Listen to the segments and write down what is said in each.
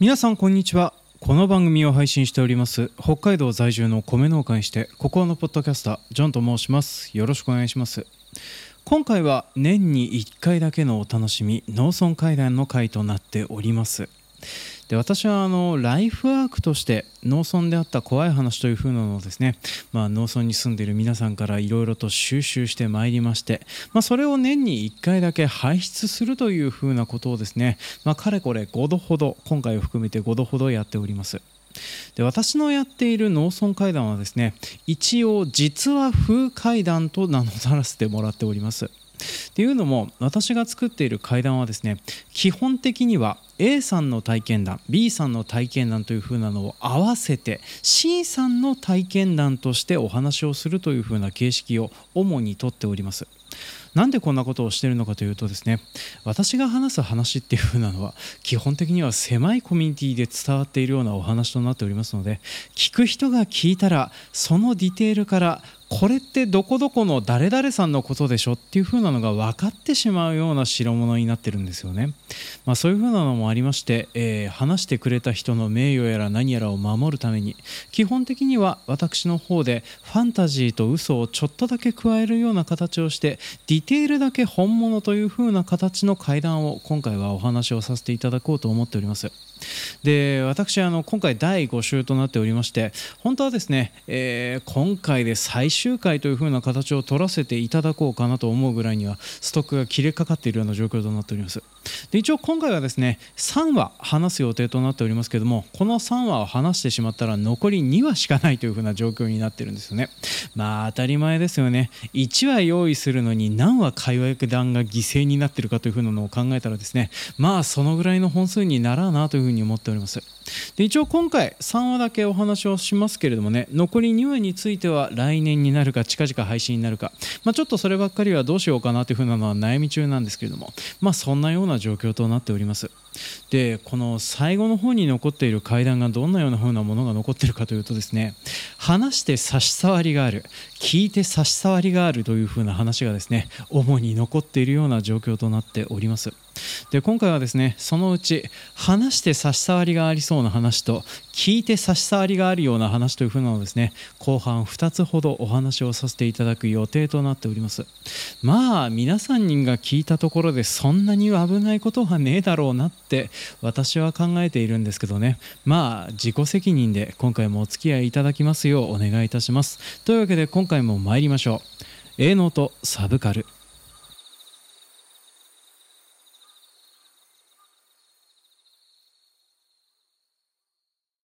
皆さんこんにちは。この番組を配信しております北海道在住の米農家にしてここのポッドキャスタージョンと申します。よろしくお願いします。今回は年に1回だけのお楽しみ農村会談の会となっております。で私はあのライフワークとして農村であった怖い話というふうなのをですね、まあ、農村に住んでいる皆さんからいろいろと収集してまいりまして、まあ、それを年に1回だけ排出するというふうなことをですね、まあ、かれこれ5度ほど今回を含めて5度ほどやっております。で私のやっている農村会談はですね一応実は風会談と名乗らせてもらっております。っていうのも私が作っている会談はですね基本的には A さんの体験談 B さんの体験談というふうなのを合わせて C さんの体験談としてお話をするというふうな形式を主にとっております。なんでこんなことをしているのかというとですね私が話す話っていう風なのは基本的には狭いコミュニティで伝わっているようなお話となっておりますので聞く人が聞いたらそのディテールからこれってどこどこの誰々さんのことでしょっていう風なのが分かってしまうような代物になってるんですよね。まあ、そういう風なのもありまして、えー、話してくれた人の名誉やら何やらを守るために基本的には私の方でファンタジーと嘘をちょっとだけ加えるような形をしてディテールだけ本物という風な形の会談を今回はお話をさせていただこうと思っております。で私あの今回第5週となっておりまして本当はですね、えー、今回で最終回という風な形を取らせていただこうかなと思うぐらいにはストックが切れかかっているような状況となっております。で一応今回はですね3話話す予定となっておりますけどもこの3話を話してしまったら残り2話しかないという風な状況になってるんですよね。まあ当たり前ですよね。1話用意するのに何話会話団が犠牲になってるかという風なのを考えたらですねまあそのぐらいの本数にならなというふうに思っております。で一応今回3話だけお話をしますけれどもね残り2話については来年になるか近々配信になるか、まあ、ちょっとそればっかりはどうしようかなというふうなのは悩み中なんですけれどもまあそんなような状況となっております。でこの最後の方に残っている階段がどんなような風なものが残っているかというとですね話して差し障りがある聞いて差し障りがあるという風な話がですね主に残っているような状況となっております。で今回はですねそのうち話して差し障りがありそうな話と聞いて差し障りがあるような話というふうなのをですね後半2つほどお話をさせていただく予定となっております。まあ皆さん人が聞いたところでそんなに危ないことはねえだろうなってって私は考えているんですけどね。まあ自己責任で今回もお付き合いいただきますようお願いいたします。というわけで今回も参りましょう。営農とサブカル。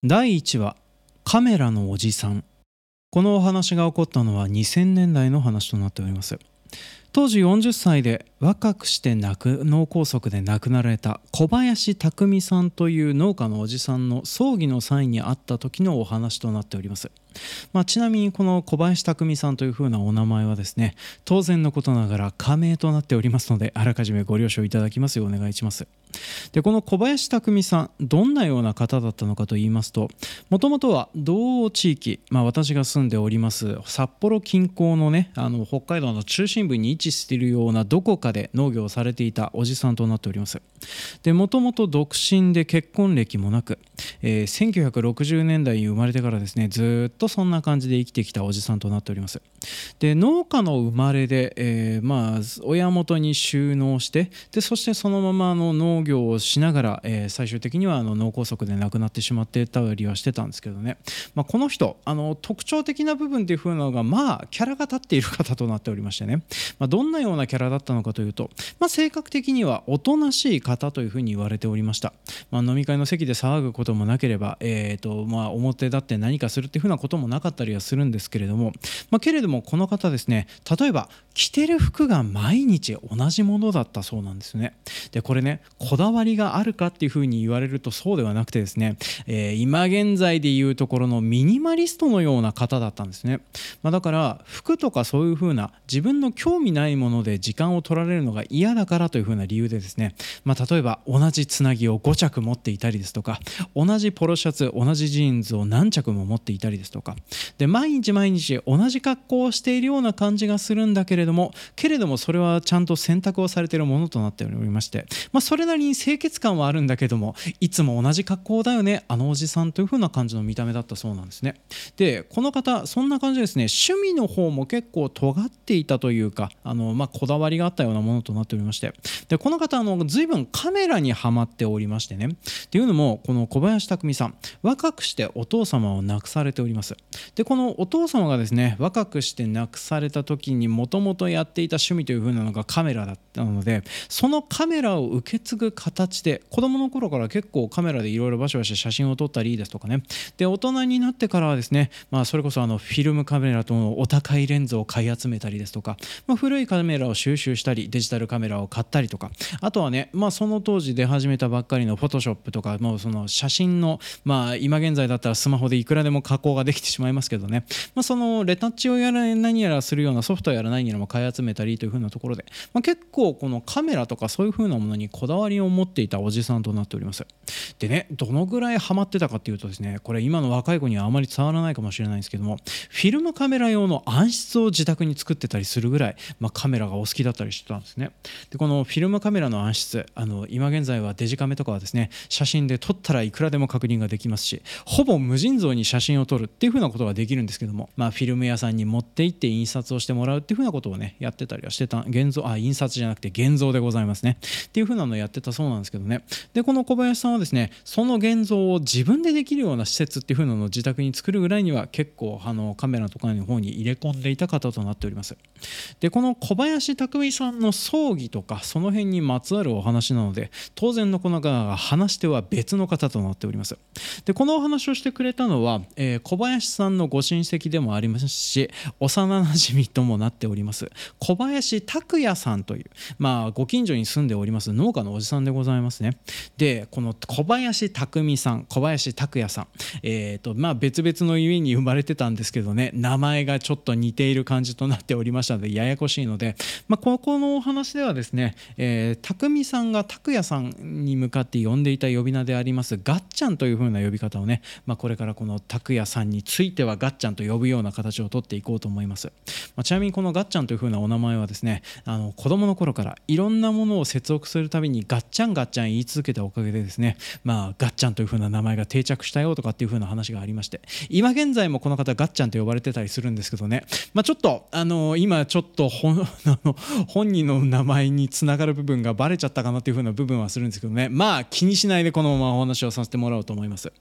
第1話カメラのおじさん。このお話が起こったのは2000年代の話となっております。当時40歳で若くして脳梗塞で亡くなられた小林匠さんという農家のおじさんの葬儀の際に会った時のお話となっております。まあ、ちなみにこの小林匠さんというふうなお名前はですね当然のことながら仮名となっておりますのであらかじめご了承いただきますようお願いします。でこの小林匠さんどんなような方だったのかと言いますともともとは道央地域、まあ、私が住んでおります札幌近郊のねあの北海道の中心部に位置しているようなどこかで農業をされていたおじさんとなっております。でもともと独身で結婚歴もなく、えー、1960年代に生まれてからですねずっととそんな感じで生きてきたおじさんとなっております。で農家の生まれで、えー、まあ親元に収納してでそしてそのままあの農業をしながら、えー、最終的にはあの脳梗塞で亡くなってしまってたりはしてたんですけどね、まあ、この人あの特徴的な部分っていう風なのがまあキャラが立っている方となっておりましてね、まあ、どんなようなキャラだったのかというと、まあ、性格的にはおとなしい方というふうに言われておりました、まあ、飲み会の席で騒ぐこともなければ、えーとまあ、表立って何かするっていうふうなこともなかったりはするんですけれども、まあ、けれどももこの方ですね例えば着てる服が毎日同じものだったそうなんですね。でこれねこだわりがあるかっていうふうに言われるとそうではなくてですね、えー、今現在でいうところのミニマリストのような方だったんですね、まあ、だから服とかそういうふうな自分の興味ないもので時間を取られるのが嫌だからというふうな理由でですね、まあ、例えば同じつなぎを5着持っていたりですとか同じポロシャツ同じジーンズを何着も持っていたりですとかで毎日毎日同じ格好をしているような感じがするんだけれどもけれどもそれはちゃんと選択をされているものとなっておりまして、まあ、それなりに清潔感はあるんだけどもいつも同じ格好だよねあのおじさんという風な感じの見た目だったそうなんですね。でこの方そんな感じですね趣味の方も結構尖っていたというかあの、まあ、こだわりがあったようなものとなっておりまして。でこの方あの随分カメラにはまっておりましてね。っていうのもこの小林匠さん若くしてお父様を亡くされております。でこのお父様がですね若くして亡くされた時にもともとやっていた趣味という風なのがカメラだったのでそのカメラを受け継ぐ形で子供の頃から結構カメラでいろいろバシバシ写真を撮ったりですとかね。で大人になってからはですね、まあ、それこそあのフィルムカメラとのお高いレンズを買い集めたりですとか、まあ、古いカメラを収集したりデジタルカメラを買ったりとか。あとはね、まあ、その当時出始めたばっかりのフォトショップとかもうその写真の、まあ、今現在だったらスマホでいくらでも加工ができてしまいますけどね、まあ、そのレタッチをやら何やらするようなソフトやら何やらも買い集めたりというふうなところで、まあ、結構このカメラとかそういうふうなものにこだわりを持っていたおじさんとなっております。でねどのぐらいハマってたかっていうとですねこれ今の若い子にはあまり伝わらないかもしれないんですけどもフィルムカメラ用の暗室を自宅に作ってたりするぐらい、まあ、カメラがお好きだったりしてたんですね。でこのフィルムカメラの暗室あの今現在はデジカメとかはですね写真で撮ったらいくらでも確認ができますしほぼ無尽蔵に写真を撮るっていうふうなことができるんですけども、まあ、フィルム屋さんに持って行って印刷をしてもらうっていうふうなことをねやってたりはしてた現像あ印刷じゃなくて現像でございますね。っていうふうなのをやってたそうなんですけどね。でこの小林さんはですねその現像を自分でできるような施設っていうふうなのを自宅に作るぐらいには結構あのカメラとかの方に入れ込んでいた方となっております。でこの小林匠さんの葬儀とかその辺にまつわるお話なので当然のこの方が話しては別の方となっております。でこのお話をしてくれたのは、えー、小林さんのご親戚でもありますし幼なじみともなっております。小林拓也さんというまあご近所に住んでおります農家のおじさんでございますね。でこの小林匠さん小林拓也さんえっ、ー、とまあ別々の家に生まれてたんですけどね名前がちょっと似ている感じとなっておりましたのでややこしいので、まあ、ここのお話ではですね、えー、匠さんが拓也さんに向かって呼んでいた呼び名でありますガッチャンという風な呼び方をね、まあ、これからこの拓也さんについてはガッチャンと呼ぶような形をとっていこうと思います、まあ、ちなみにこのガッチャンという風なお名前はですねあの子供の頃からいろんなものを接続するたびにガッチャンガッチャン言い続けたおかげでですねまあガッチャンという風な名前が定着したよとかっていう風な話がありまして今現在もこの方ガッチャンと呼ばれてたりするんですけどね、まあ、ちょっとあの今ちょっと本 本人の名前につながる部分がバレちゃったかなっていう風な部分はするんですけどね。まあ気にしないでこのままお話をさせてもらおうと思います。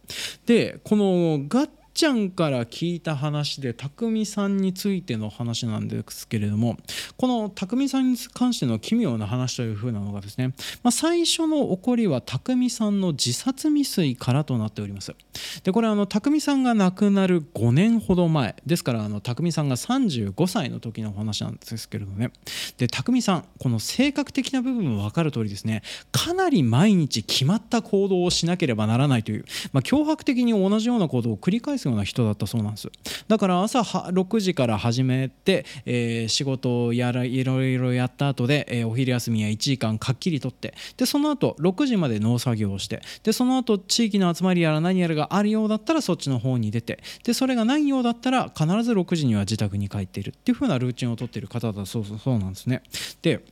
でこのガッちゃんから聞いた話で匠さんについての話なんですけれどもこの匠さんに関しての奇妙な話というふうなのがですね、まあ、最初の起こりは匠さんの自殺未遂からとなっております。でこれあの匠さんが亡くなる5年ほど前ですからあの匠さんが35歳の時の話なんですけれどもね。で匠さんこの性格的な部分も分かる通りですねかなり毎日決まった行動をしなければならないという、まあ、脅迫的に同じような行動を繰り返すすような人だったそうなんです。だから朝6時から始めて、えー、仕事をやらいろいろやった後で、えー、お昼休みは1時間かっきりとってでその後6時まで農作業をしてでその後地域の集まりやら何やらがあるようだったらそっちの方に出てでそれがないようだったら必ず6時には自宅に帰っているっていう風なルーチンをとっている方だそうそうなんですね。で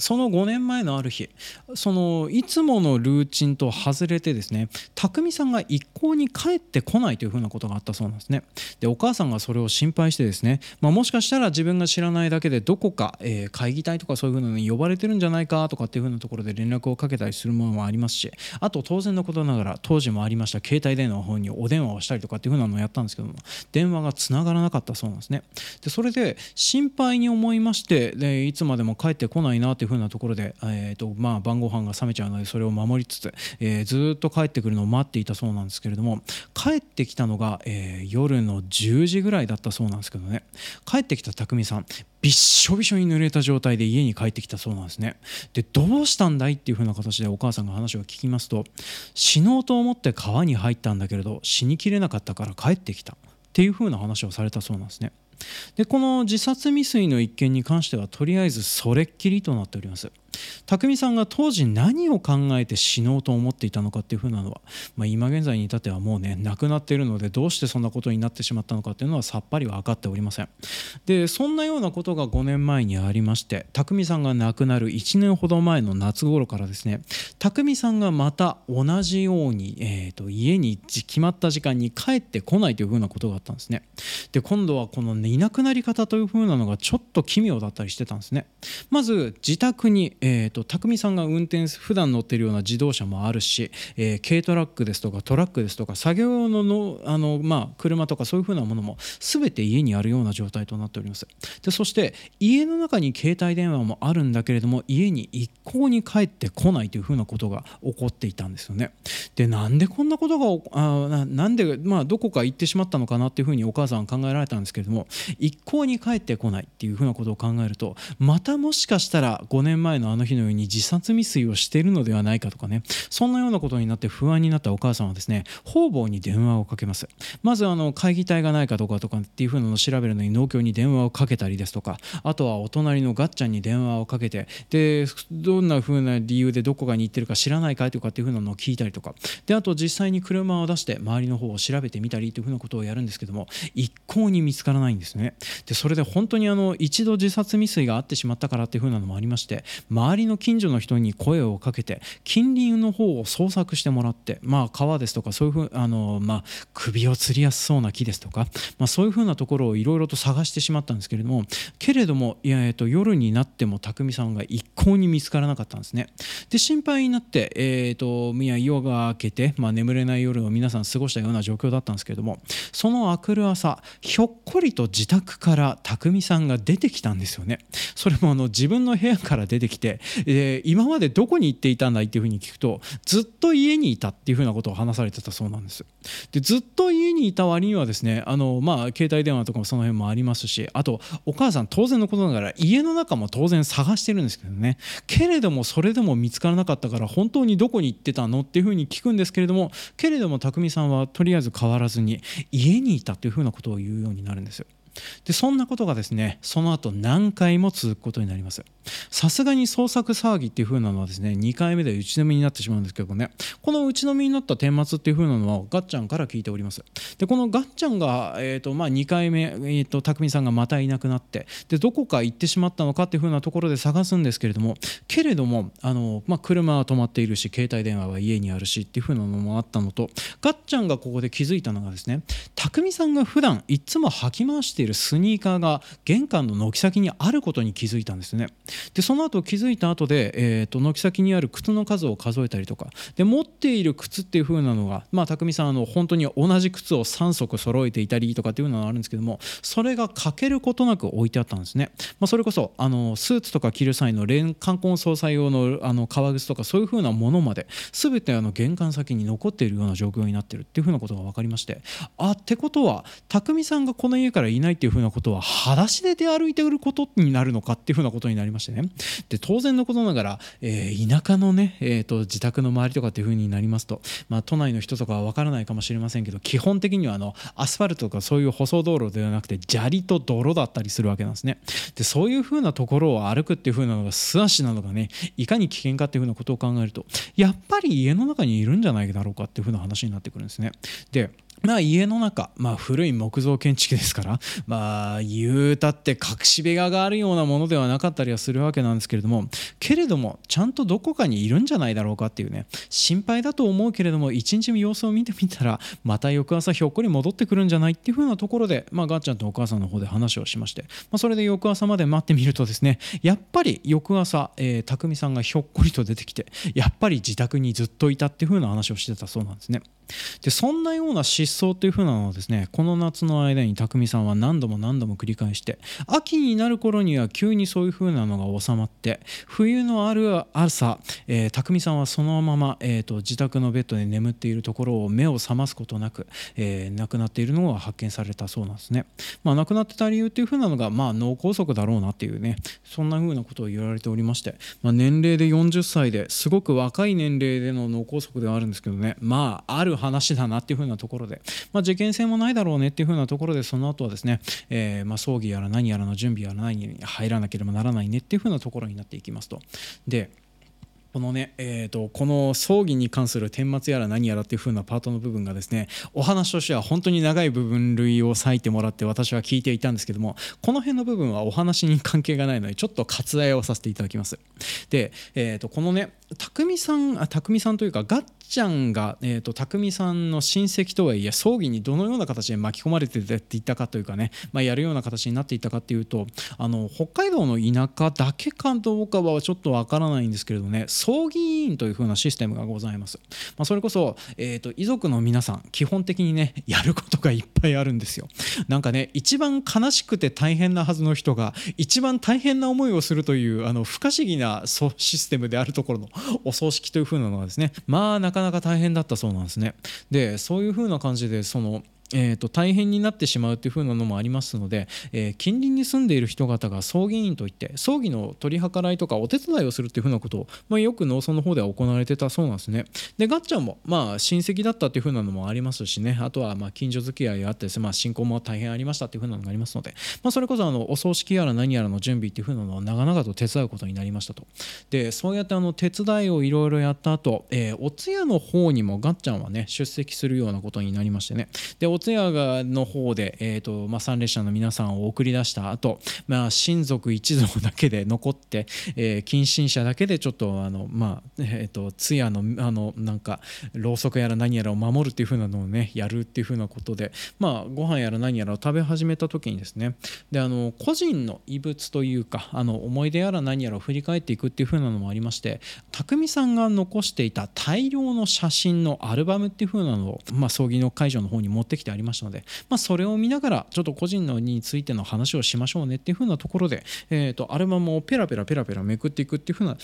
その5年前のある日そのいつものルーチンと外れてですね匠さんが一向に帰ってこないというふうなことがあったそうなんですね。でお母さんがそれを心配してですね、まあ、もしかしたら自分が知らないだけでどこか、えー、会議体とかそういうふうなのに呼ばれてるんじゃないかとかっていうふうなところで連絡をかけたりするものもありますしあと当然のことながら当時もありました携帯電話の方にお電話をしたりとかっていうふうなのをやったんですけども電話がつながらなかったそうなんですね。でそれで心配に思いましてでいつまでも帰ってこないなというふうなところで、えーとまあ、晩ご飯が冷めちゃうのでそれを守りつつ、えー、ずっと帰ってくるのを待っていたそうなんですけれども帰ってきたのが、えー、夜の10時ぐらいだったそうなんですけどね。帰ってきた匠さんびっしょびしょに濡れた状態で家に帰ってきたそうなんですね。でどうしたんだいっていう風な形でお母さんが話を聞きますと死のうと思って川に入ったんだけれど死にきれなかったから帰ってきたっていう風な話をされたそうなんですね。でこの自殺未遂の一件に関してはとりあえずそれっきりとなっております。匠さんが当時何を考えて死のうと思っていたのかっていうふうなのは、まあ、今現在に至ってはもうね亡くなっているのでどうしてそんなことになってしまったのかっていうのはさっぱり分かっておりません。でそんなようなことが5年前にありまして匠さんが亡くなる1年ほど前の夏頃からですね匠さんがまた同じように、えーと、家に決まった時間に帰ってこないというふうなことがあったんですね。で今度はこの、ね、いなくなり方というふうなのがちょっと奇妙だったりしてたんですね。まず自宅に、えーと、匠さんが運転普段乗っているような自動車もあるし、えー、軽トラックですとかトラックですとか作業用ののあの、まあ、車とかそういうふうなものも全て家にあるような状態となっております。でそして家の中に携帯電話もあるんだけれども家に一向に帰ってこないというふうなことが起こっていたんですよね。でなんでこんなことがあなんで、まあ、どこか行ってしまったのかなっていうふうにお母さんは考えられたんですけれども一向に帰ってこないっていうふうなことを考えるとまたもしかしたら5年前のあの日のように自殺未遂をしているのではないかとかね。そんなようなことになって不安になったお母さんはですね方々に電話をかけます。まずあの会議体がないかどうかとかっていうふうなのを調べるのに農協に電話をかけたりですとか。あとはお隣のガッチャンに電話をかけて。でどんなふうな理由でどこかに行ってるか知らないかいとかっていうふうなのを聞いたりとか。であと実際に車を出して周りの方を調べてみたりというふうなことをやるんですけども一向に見つからないんですね。でそれで本当にあの一度自殺未遂があってしまったからっていうふうなのもありまして周周りの近所の人に声をかけて近隣の方を捜索してもらってまあ川ですとかそういうふうあのまあ首を吊りやすそうな木ですとか、まあ、そういうふうなところをいろいろと探してしまったんですけれどもけれどもいや、えっと、夜になっても匠さんが一向に見つからなかったんですね。で心配になって、えーと、と夜が明けて、まあ、眠れない夜を皆さん過ごしたような状況だったんですけれどもその明くる朝ひょっこりと自宅から匠さんが出てきたんですよね。それもあの自分の部屋から出てきて、えー、今までどこに行っていたんだいっていうふうに聞くとずっと家にいたっていうふうなことを話されてたそうなんですでずっと家にいた割にはですねあの、まあ、携帯電話とかもその辺もありますしあとお母さん当然のことながら家の中も当然探してるんですけどねけれどもそれでも見つからなかったから本当にどこに行ってたのっていうふうに聞くんですけれどもけれども匠さんはとりあえず変わらずに家にいたというふうなことを言うようになるんですよ。でそんなことがですねその後何回も続くことになります。さすがに創作騒ぎっていう風なのはですね2回目で打ちのみになってしまうんですけどねこの打ちのみになった顛末っていう風なのはガッチャンから聞いております。でこのガッチャンが、えーとまあ、2回目、えーと、匠さんがまたいなくなってでどこか行ってしまったのかっていう風なところで探すんですけれどもけれどもあの、まあ、車は止まっているし携帯電話は家にあるしっていう風なのもあったのとガッチャンがここで気づいたのがですね匠さんが普段いつも履き回しているスニーカーが玄関の軒先にあることに気づいたんですね。でその後気づいた後で、えーと、軒先にある靴の数を数えたりとか。で持っている靴っていう風なのがまあ匠さんあの本当に同じ靴を3足揃えていたりとかっていうのがあるんですけどもそれが欠けることなく置いてあったんですね、まあ、それこそあのスーツとか着る際の冠婚葬祭用のあの革靴とかそういう風なものまで全てあの玄関先に残っているような状況になってるっていう風なことが分かりまして。あってことは匠さんがこの家からいないっていう風なことは裸足で出歩いてることになるのかっていう風なことになりましてね。で当然のことながら、えー、田舎のね、えーと、自宅の周りとかっていう風になりますと、まあ、都内の人とかは分からないかもしれませんけど基本的にはあのアスファルトとかそういう舗装道路ではなくて砂利と泥だったりするわけなんですね。でそういう風なところを歩くっていう風なのが素足なのがねいかに危険かっていう風なことを考えるとやっぱり家の中にいるんじゃないだろうかっていう風な話になってくるんですね。でまあ家の中、まあ古い木造建築ですから、まあ言うたって隠し部屋があるようなものではなかったりはするわけなんですけれども、けれどもちゃんとどこかにいるんじゃないだろうかっていうね、心配だと思うけれども、一日も様子を見てみたら、また翌朝ひょっこり戻ってくるんじゃないっていう風なところで、まあガッチャンとお母さんの方で話をしまして、まあそれで翌朝まで待ってみるとですね、やっぱり翌朝、えー、匠さんがひょっこりと出てきて、やっぱり自宅にずっといたっていう風な話をしてたそうなんですね。でそんなような失踪という風なのをですねこの夏の間に匠さんは何度も何度も繰り返して秋になる頃には急にそういう風なのが収まって冬のある朝、えー、匠さんはそのまま、えーと、自宅のベッドで眠っているところを目を覚ますことなく、えー、亡くなっているのが発見されたそうなんですね、まあ、亡くなってた理由っていう風なのが、まあ、脳梗塞だろうなっていうねそんな風なことを言われておりまして、まあ、年齢で40歳ですごく若い年齢での脳梗塞ではあるんですけどねまあある話だなっていう風なところでで、まあ、受験生もないだろうねっていうふうなところでその後はですね、えー、まあ葬儀やら何やらの準備やら何に入らなければならないねっていうふうなところになっていきますと。でこのね、えーと、この葬儀に関する顛末やら何やらっていう風なパートの部分がですねお話としては本当に長い部分類を割いてもらって私は聞いていたんですけどもこの辺の部分はお話に関係がないのでちょっと割愛をさせていただきます。で、えーと、このね匠さんあ匠さんというかガッちゃんが、えーと、匠さんの親戚とはいえ葬儀にどのような形で巻き込まれていったかというかね、まあ、やるような形になっていったかっていうとあの北海道の田舎だけかどうかはちょっとわからないんですけれどね葬儀委員というふうなシステムがございます、まあ、それこそ、えーと、遺族の皆さん基本的にねやることがいっぱいあるんですよ。なんかね一番悲しくて大変なはずの人が一番大変な思いをするというあの不可思議なシステムであるところのお葬式というふうなのはですねまあなかなか大変だったそうなんですね。でそういうふうな感じでそのえーと、大変になってしまうというふうなのもありますので、えー、近隣に住んでいる人方が葬儀員といって葬儀の取り計らいとかお手伝いをするというふうなことを、まあ、よく農村の方では行われてたそうなんですね。でガッチャンも、まあ、親戚だったというふうなのもありますしね。あとはまあ近所付き合いがあってです、ね、まあ、信仰も大変ありましたというふうなのがありますので、まあ、それこそあのお葬式やら何やらの準備というふうなのを長々と手伝うことになりましたと。でそうやってあの手伝いをいろいろやった後、えー、お通夜の方にもガッチャンはね出席するようなことになりましてね。でお通夜がの方で、えーとまあ、参列者の皆さんを送り出した後、まあ親族一同だけで残って、えー、近親者だけでちょっとあの、まあえーと、通夜のあのなんかろうそくやら何やらを守るっていう風なのをねやるっていう風なことで、まあ、ご飯やら何やらを食べ始めた時にですねであの個人の遺物というかあの思い出やら何やらを振り返っていくっていう風なのもありまして匠さんが残していた大量の写真のアルバムっていう風なのを、まあ、葬儀の会場の方に持ってきててありましたので、まあ、それを見ながらちょっと個人のについての話をしましょうねっていう風なところで、えーと、アルバムをペラペラペラペラめくっていくっていう風な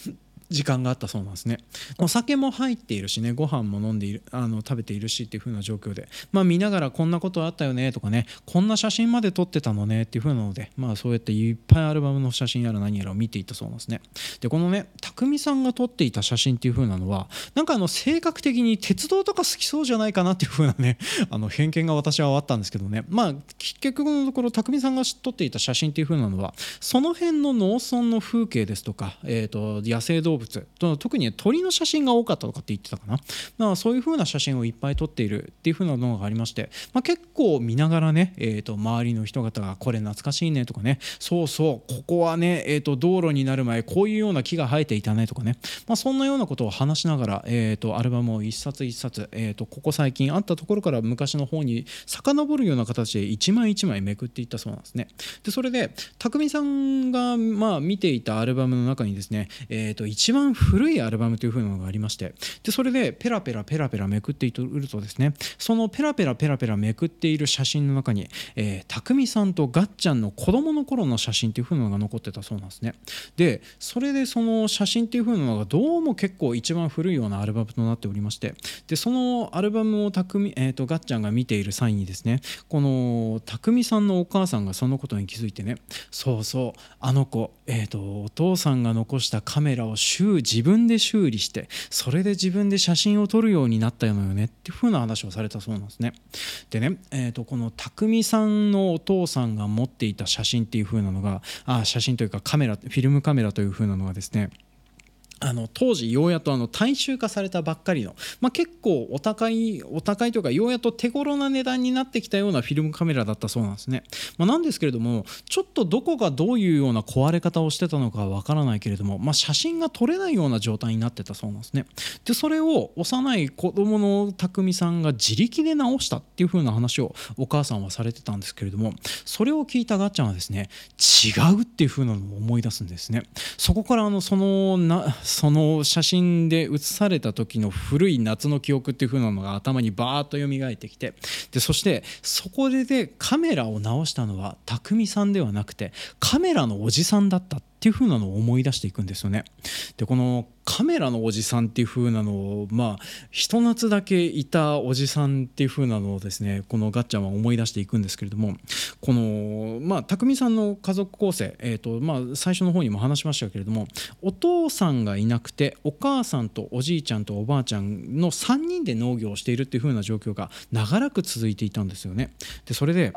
時間があったそうなんですね。お酒も入っているしねご飯も飲んでいるあの食べているしっていう風な状況で。まあ見ながらこんなことあったよねとかねこんな写真まで撮ってたのねっていう風なのでまあそうやっていっぱいアルバムの写真やら何やらを見ていったそうなんですね。でこのね匠さんが撮っていた写真っていう風なのはなんかあの性格的に鉄道とか好きそうじゃないかなっていう風なね あの偏見が私はあったんですけどね。まあ結局のところ匠さんが撮っていた写真っていう風なのはその辺の農村の風景ですとか、えーと野生動物動物。特に鳥の写真が多かったとかって言ってたかな、まあ、そういう風な写真をいっぱい撮っているっていう風なものがありまして、まあ、結構見ながらね、えー、と周りの人方がこれ懐かしいねとかね。そうそうここはね、えー、と道路になる前こういうような木が生えていたねとかね、まあ、そんなようなことを話しながら、えー、とアルバムを一冊一冊、えー、とここ最近あったところから昔の方に遡るような形で一枚一枚めくっていったそうなんですね。でそれで匠さんがまあ見ていたアルバムの中にですね、えー、と一番古いアルバムという風なのがありましてでそれでペラペラペラペラめくっているとですねそのペラペラペラペラめくっている写真の中に、えー、匠さんとガッチャンの子供の頃の写真っていう風なのが残ってたそうなんですね。でそれでその写真っていう風なのがどうも結構一番古いようなアルバムとなっておりましてでそのアルバムを匠、えーと、ガッチャンが見ている際にですねこの匠さんのお母さんがそのことに気づいてねそうそうあの子、えーとお父さんが残したカメラを週自分で修理してそれで自分で写真を撮るようになったのよねっていう風な話をされたそうなんですね。でね、えー、とこの匠さんのお父さんが持っていた写真っていう風なのがあ写真というかカメラフィルムカメラという風なのがですねあの当時ようやっとあの大衆化されたばっかりの、まあ、結構お高いお高いというかようやっと手頃な値段になってきたようなフィルムカメラだったそうなんですね、まあ、なんですけれどもちょっとどこがどういうような壊れ方をしてたのかわからないけれども、まあ、写真が撮れないような状態になってたそうなんですね。でそれを幼い子供の匠さんが自力で直したっていう風な話をお母さんはされてたんですけれどもそれを聞いたガッチャンはですね違うっていう風なのを思い出すんですね。そこからあのそのその写真で写された時の古い夏の記憶っていう風なのが頭にバーッと蘇ってきてでそしてそこででカメラを直したのは匠さんではなくてカメラのおじさんだったってっていう風なのを思い出していくんですよね。でこのカメラのおじさんっていう風なのをまあひと夏だけいたおじさんっていう風なのをですねこのガッチャンは思い出していくんですけれどもこのまあ匠さんの家族構成、えーとまあ、最初の方にも話しましたけれどもお父さんがいなくてお母さんとおじいちゃんとおばあちゃんの3人で農業をしているっていう風な状況が長らく続いていたんですよね。でそれで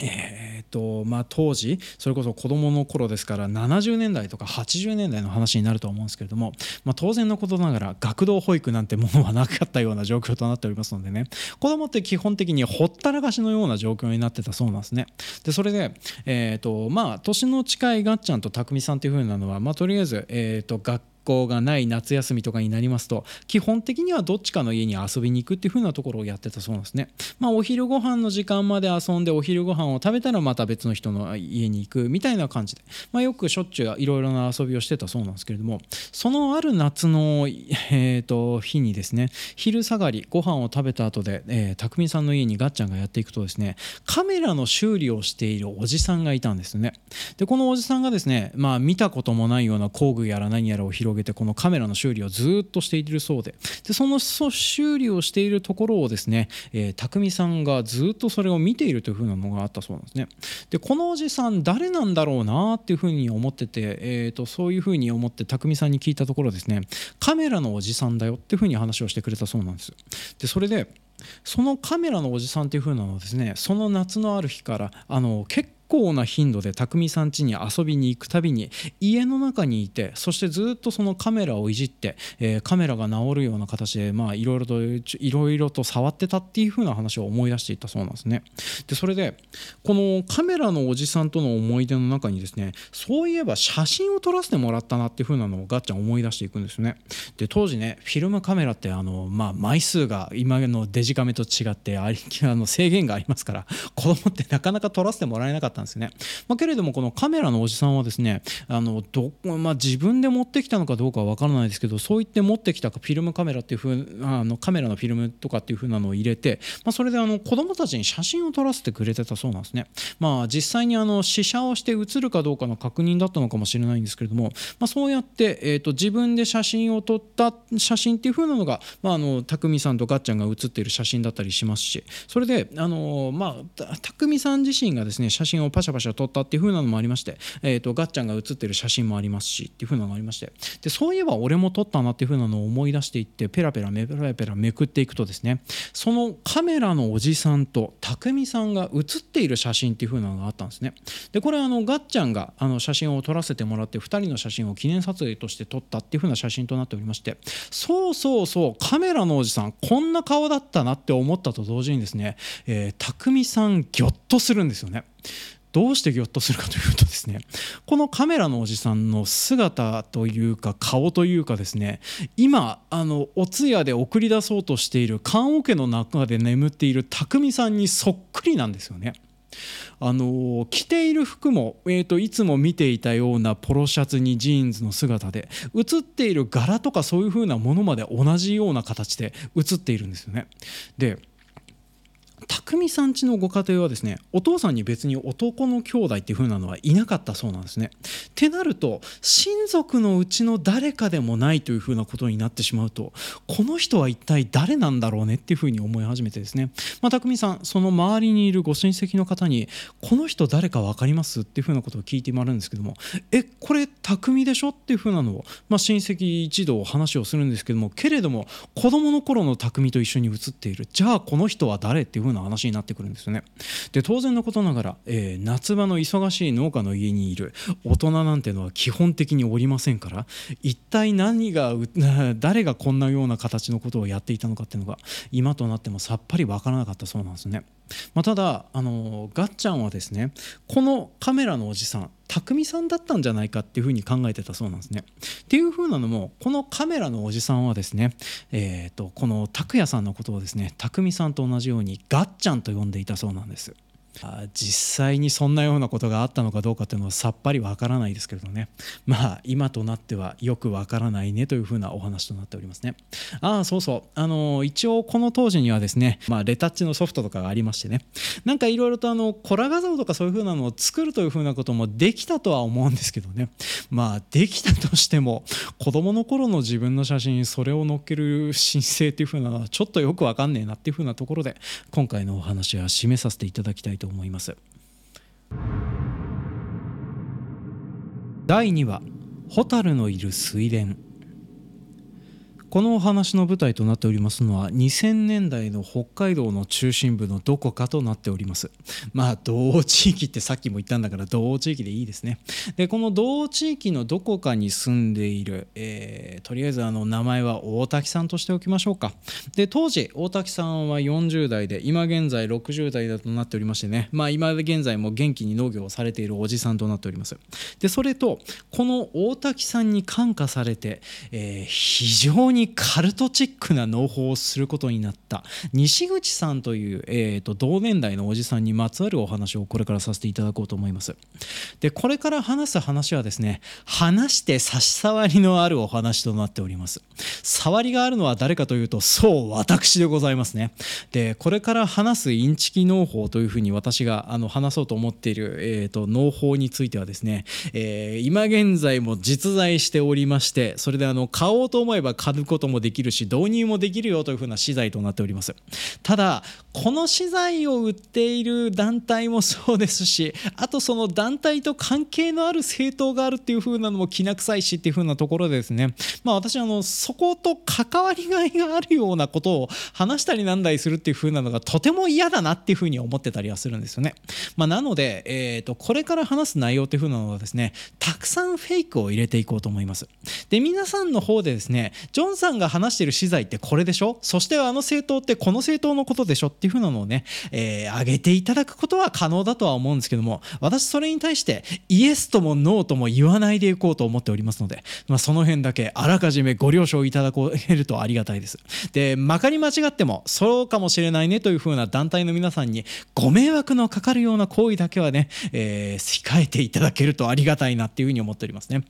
えーとまあ、当時それこそ子どもの頃ですから70年代とか80年代の話になると思うんですけれども、まあ、当然のことながら学童保育なんてものはなかったような状況となっておりますのでね子どもって基本的にほったらかしのような状況になってたそうなんですね。でそれで、えーとまあ、年の近いがっちゃんとたくみさんっていう風なのは、まあ、とりあえず、えーと学校がない夏休みとかになりますと基本的にはどっちかの家に遊びに行くっていう風なところをやってたそうなんですね。まあ、お昼ご飯の時間まで遊んでお昼ご飯を食べたらまた別の人の家に行くみたいな感じで、まあ、よくしょっちゅういろいろな遊びをしてたそうなんですけれどもそのある夏の、えー、と日にですね昼下がりご飯を食べた後で、えー、匠さんの家にガッチャンがやっていくとですねカメラの修理をしているおじさんがいたんですね。でこのおじさんがですね、まあ、見たこともないような工具やら何やらを広げてこのカメラの修理をずっとしているそうで。でその修理をしているところをですね、えー、匠さんがずっとそれを見ているというふうなのがあったそうなんですね。でこのおじさん誰なんだろうなっていうふうに思ってて、えーと、そういうふうに思って匠さんに聞いたところですねカメラのおじさんだよっていうふうに話をしてくれたそうなんです。でそれでそのカメラのおじさんっていう風なのはですねその夏のある日からあの結構な頻度で匠さん家に遊びに行くたびに家の中にいてそしてずっとそのカメラをいじって、えー、カメラが治るような形でまあいろいろといろいろと触ってたっていう風な話を思い出していたそうなんですね。でそれでこのカメラのおじさんとの思い出の中にですねそういえば写真を撮らせてもらったなっていう風なのをガッチャン思い出していくんですね。で当時ねフィルムカメラってあの、まあ、枚数が今のデジカメと違ってあの制限がありますから子供ってなかなか撮らせてもらえなかったったんですね。まあ、けれどもこのカメラのおじさんはですねあのど、まあ、自分で持ってきたのかどうかは分からないですけどそう言って持ってきたフィルムカメラっていうふうあのカメラのフィルムとかっていうふうなのを入れて、まあ、それであの子供たちに写真を撮らせてくれてたそうなんですね。まあ、実際にあの試写をして写るかどうかの確認だったのかもしれないんですけれども、まあ、そうやって、えーと、自分で写真を撮った写真っていうふうなのが、まあ、あの匠さんとガッチャンが写っている写真だったりしますしそれであの、まあ、匠さん自身がですね写真をパシャパシャ撮ったっていう風なのもありまして、えーと、ガッチャンが写ってる写真もありますしっていう風なのがありまして。でそういえば俺も撮ったなっていう風なのを思い出していってペラペラペラペラめくっていくとですねそのカメラのおじさんと匠さんが写っている写真っていう風なのがあったんですね。でこれあのガッチャンがあの写真を撮らせてもらって2人の写真を記念撮影として撮ったっていう風な写真となっておりましてそうそうそうカメラのおじさんこんな顔だったなって思ったと同時にですね、えー、匠さんギョッとするんですよね。どうしてぎょっとするかというとですねこのカメラのおじさんの姿というか顔というかですね今あのお通夜で送り出そうとしている棺桶の中で眠っている匠さんにそっくりなんですよね。あの着ている服も、えーと、いつも見ていたようなポロシャツにジーンズの姿で写っている柄とかそういう風なものまで同じような形で写っているんですよね。で匠さんちのご家庭はですねお父さんに別に男の兄弟っていう風なのはいなかったそうなんですね。ってなると親族のうちの誰かでもないという風なことになってしまうとこの人は一体誰なんだろうねっていう風に思い始めてですね、まあ、匠さんその周りにいるご親戚の方にこの人誰か分かりますっていう風なことを聞いてもらうんですけどもえこれ匠でしょっていう風なのを、まあ、親戚一同話をするんですけどもけれども子供の頃の匠と一緒に写っているじゃあこの人は誰っていう風なな話になってくるんですよね。で当然のことながら、えー、夏場の忙しい農家の家にいる大人なんてのは基本的におりませんから一体何が 誰がこんなような形のことをやっていたのかっていうのが今となってもさっぱりわからなかったそうなんですね。まあ、ただあのガッちゃんはですねこのカメラのおじさん匠さんだったんじゃないかっていうふうに考えてたそうなんですね。っていうふうなのもこのカメラのおじさんはですね、えーと、この拓也さんのことをですね匠さんと同じようにガッちゃんと呼んでいたそうなんです。実際にそんなようなことがあったのかどうかっていうのはさっぱりわからないですけれどね。まあ今となってはよくわからないねというふうなお話となっておりますね。ああそうそう。あの一応この当時にはですね、まあ、レタッチのソフトとかがありましてね。なんかいろいろとあのコラ画像とかそういうふうなのを作るというふうなこともできたとは思うんですけどね。まあできたとしても子供の頃の自分の写真それを載っける申請っていうふうなのはちょっとよくわかんねえなっていうふうなところで今回のお話は締めさせていただきたいと思います。第2話「蛍のいる水田」このお話の舞台となっておりますのは2000年代の北海道の中心部のどこかとなっております。まあ同地域ってさっきも言ったんだから同地域でいいですね。でこの同地域のどこかに住んでいる、えー、とりあえずあの名前は大滝さんとしておきましょうか。で当時大滝さんは40代で今現在60代だとなっておりましてね。まあ今現在も元気に農業をされているおじさんとなっております。でそれとこの大滝さんに感化されて、えー、非常ににカルトチックな農法をすることになった。西口さんという、えーと、同年代のおじさんにまつわるお話をこれからさせていただこうと思います。でこれから話す話はですね話して差し障りのあるお話となっております。触りがあるのは誰かというとそう私でございますね。でこれから話すインチキ農法というふうに私があの話そうと思っている、えーと、農法についてはですね、えー、今現在も実在しておりましてそれであの買おうと思えば買うこともできるし導入もできるよというふうな資材となっております。ただこの資材を売っている団体もそうですしあとその団体と関係のある政党があるっていう風なのもきな臭いしっていう風なところでですね。まあ私あのそこと関わりがいがあるようなことを話したりなんだりするっていう風なのがとても嫌だなっていう風に思ってたりはするんですよね、まあ、なので、えーと、これから話す内容っていう風なのはですねたくさんフェイクを入れていこうと思います。で皆さんの方でですねジョンさんが話している資材ってこれでしょ？そしてあの政党ってこの政党のことでしょ？っていう風なのをね、えー、上げていただくことは可能だとは思うんですけども私それに対してイエスともノーとも言わないでいこうと思っておりますので、まあ、その辺だけあらかじめご了承いただけるとありがたいです。でまかり間違ってもそうかもしれないねという風な団体の皆さんにご迷惑のかかるような行為だけはね、えー、控えていただけるとありがたいなっていう風に思っておりますね。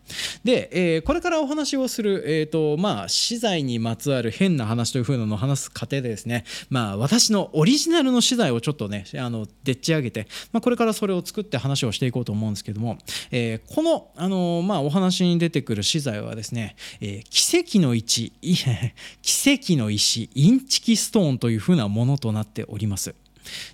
で、えー、これからお話をする、えーとまあ、資材にまつわる変な話という風なのを話す過程でですね、まあ、私のオリジナルの資材をちょっとねあのでっち上げて、まあ、これからそれを作って話をしていこうと思うんですけども、えー、この、あのまあ、お話に出てくる資材はですね、えー、奇跡の石奇跡の石インチキストーンというふうなものとなっております。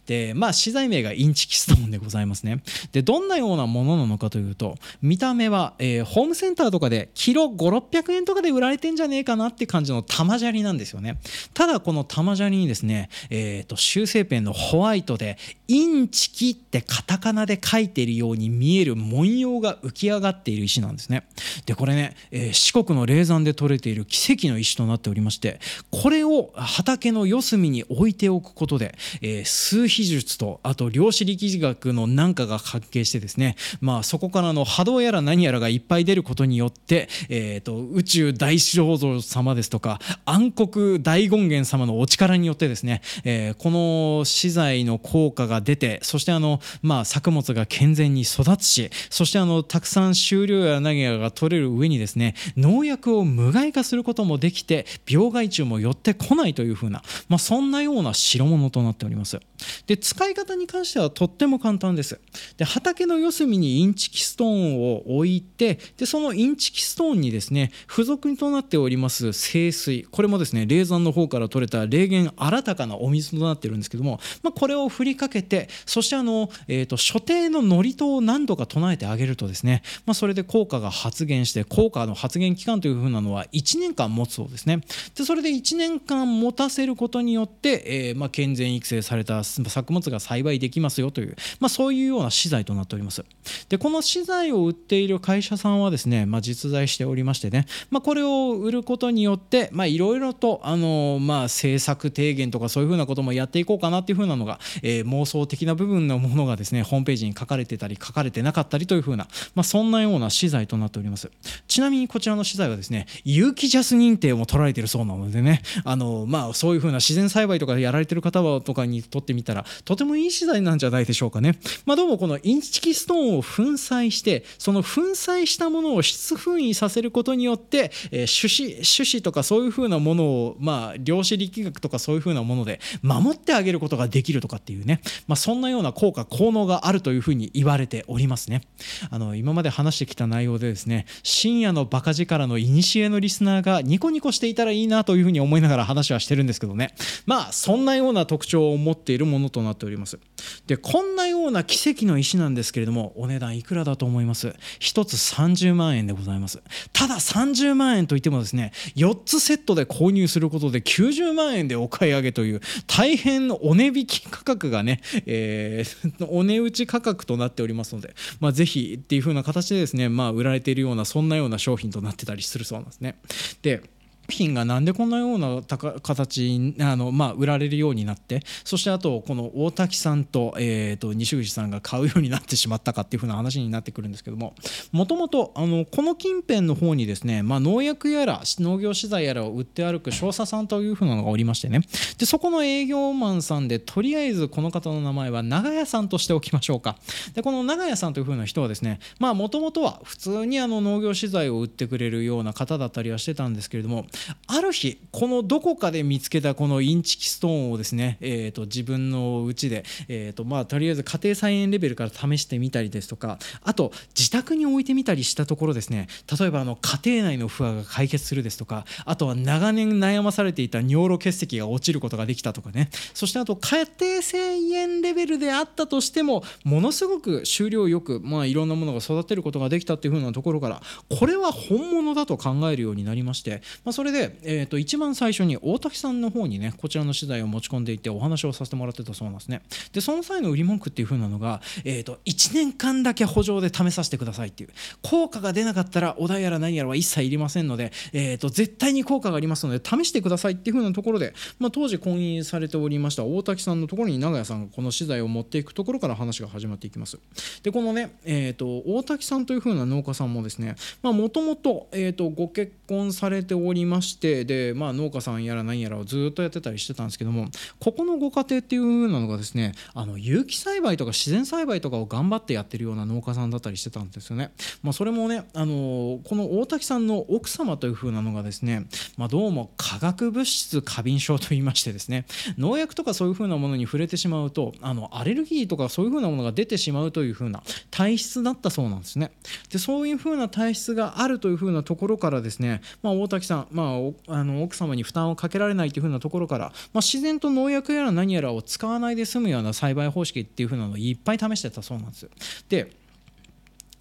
でまあ資材名がインチキストーンでございますね。でどんなようなものなのかというと見た目は、えー、ホームセンターとかでキロ5600円とかで売られてんじゃねえかなって感じの玉砂利なんですよね。ただこの玉砂利にですね、えーと、修正ペンのホワイトでインチキってカタカナで書いているように見える文様が浮き上がっている石なんですね。でこれね、えー、四国の霊山で採れている奇跡の石となっておりましてこれを畑の四隅に置いておくことで、えー数比術とあと量子力学の何かが関係してですね、まあ、そこからの波動やら何やらがいっぱい出ることによって、えーと、宇宙大創造様ですとか暗黒大権現様のお力によってですね、えー、この資材の効果がが出てそしてあの、まあ、作物が健全に育つしそしてあのたくさん収量や何やが取れる上にですね農薬を無害化することもできて病害虫も寄ってこないというふうな、まあ、そんなような代物となっております。で使い方に関してはとっても簡単ですで畑の四隅にインチキストーンを置いてでそのインチキストーンにですね付属となっております清水これもですね霊山の方から取れた霊験あらたかなお水となってるんですけども、まあ、これを振りかけてそしてあの、えーと、所定の祝詞を何度か唱えてあげるとですね、まあ、それで効果が発現して効果の発現期間というふうなのは1年間持つそうですね。でそれで1年間持たせることによって、えーまあ、健全育成された作物が栽培できますよという、まあ、そういうような資材となっております。でこの資材を売っている会社さんはですね、まあ、実在しておりましてね、ま、これを売ることによっていろいろとあの、ま、政策提言とかそういうふうなこともやっていこうかなっていうふうなのが、えー、妄想的な部分のものがですねホームページに書かれてたり書かれてなかったりというふうな、まあ、そんなような資材となっておりますちなみにこちらの資材はですね有機 JAS認定も取られているそうなのでねあの、まあ、そういうふうな自然栽培とかやられてる方とかにとってみたらとてもいい資材なんじゃないでしょうかね。まあ、どうもこのインチキストーンを粉砕してその粉砕したものを湿粉衣させることによって、えー、種子種子とかそういうふうなものを、まあ、量子力学とかそういうふうなもので守ってあげることができるとかっていうね、まあ、そんなような効果効能があるというふうに言われておりますね。あの今まで話してきた内容でですね深夜のバカ力の古のリスナーがニコニコしていたらいいなというふうに思いながら話はしてるんですけどね。まあそんなような特徴を持っているものとなっております。でこんなような奇跡の石なんですけれどもお値段いくらだと思います？1つ30万円でございます。ただ30万円といってもですね4つセットで購入することで90万円でお買い上げという大変お値引き価格がね、えー、お値打ち価格となっておりますので、まあ、ぜひっていう風な形でですね、まあ、売られているようなそんなような商品となってたりするそうなんですね。で品がなんでこんなような形あの、まあ、売られるようになってそしてあとこの大滝さんと,、えーと、西口さんが買うようになってしまったかっていうふうな話になってくるんですけどももともとこの近辺の方にですね、まあ、農薬やら農業資材やらを売って歩く少佐さんというふうなのがおりましてね。でそこの営業マンさんでとりあえずこの方の名前は長屋さんとしておきましょうか。でこの長屋さんというふうな人はですねもともとは普通にあの農業資材を売ってくれるような方だったりはしてたんですけれどもある日このどこかで見つけたこのインチキストーンをですね、えーと、自分のうちで、えーとまあ、とりあえず家庭菜園レベルから試してみたりですとかあと自宅に置いてみたりしたところですね。例えばあの家庭内の不和が解決するですとかあとは長年悩まされていた尿路結石が落ちることができたとかね。そしてあと家庭菜園レベルであったとしてもものすごく収量よく、まあ、いろんなものが育てることができたっていう風なところからこれは本物だと考えるようになりまして、まあ、そそれで、えーと、一番最初に大滝さんの方にねこちらの資材を持ち込んでいてお話をさせてもらってたそうなんですね。でその際の売り文句っていう風なのが、えーと、1年間だけ補助で試させてくださいっていう。効果が出なかったらお題やら何やらは一切いりませんので、えーと、絶対に効果がありますので試してくださいっていう風なところで、まあ、当時婚姻されておりました大滝さんのところに長屋さんがこの資材を持っていくところから話が始まっていきます。でこのね、えー、と大滝さんという風な農家さんもですねもともとご結婚されておりまましてで、まあ、農家さんやら何やらをずっとやってたりしてたんですけどもここのご家庭っていうのがですねあの有機栽培とか自然栽培とかを頑張ってやってるような農家さんだったりしてたんですよね、まあ、それもねあのこの大滝さんの奥様という風なのがですね、まあ、どうも化学物質過敏症といいましてですね農薬とかそういう風なものに触れてしまうとあのアレルギーとかそういう風なものが出てしまうという風な体質だったそうなんですね。でそういう風な体質があるという風なところからですね、まあ、大滝さん、ま、まああの奥様に負担をかけられないという風なところから、まあ、自然と農薬やら何やらを使わないで済むような栽培方式っていう風なのをいっぱい試してたそうなんですよ。で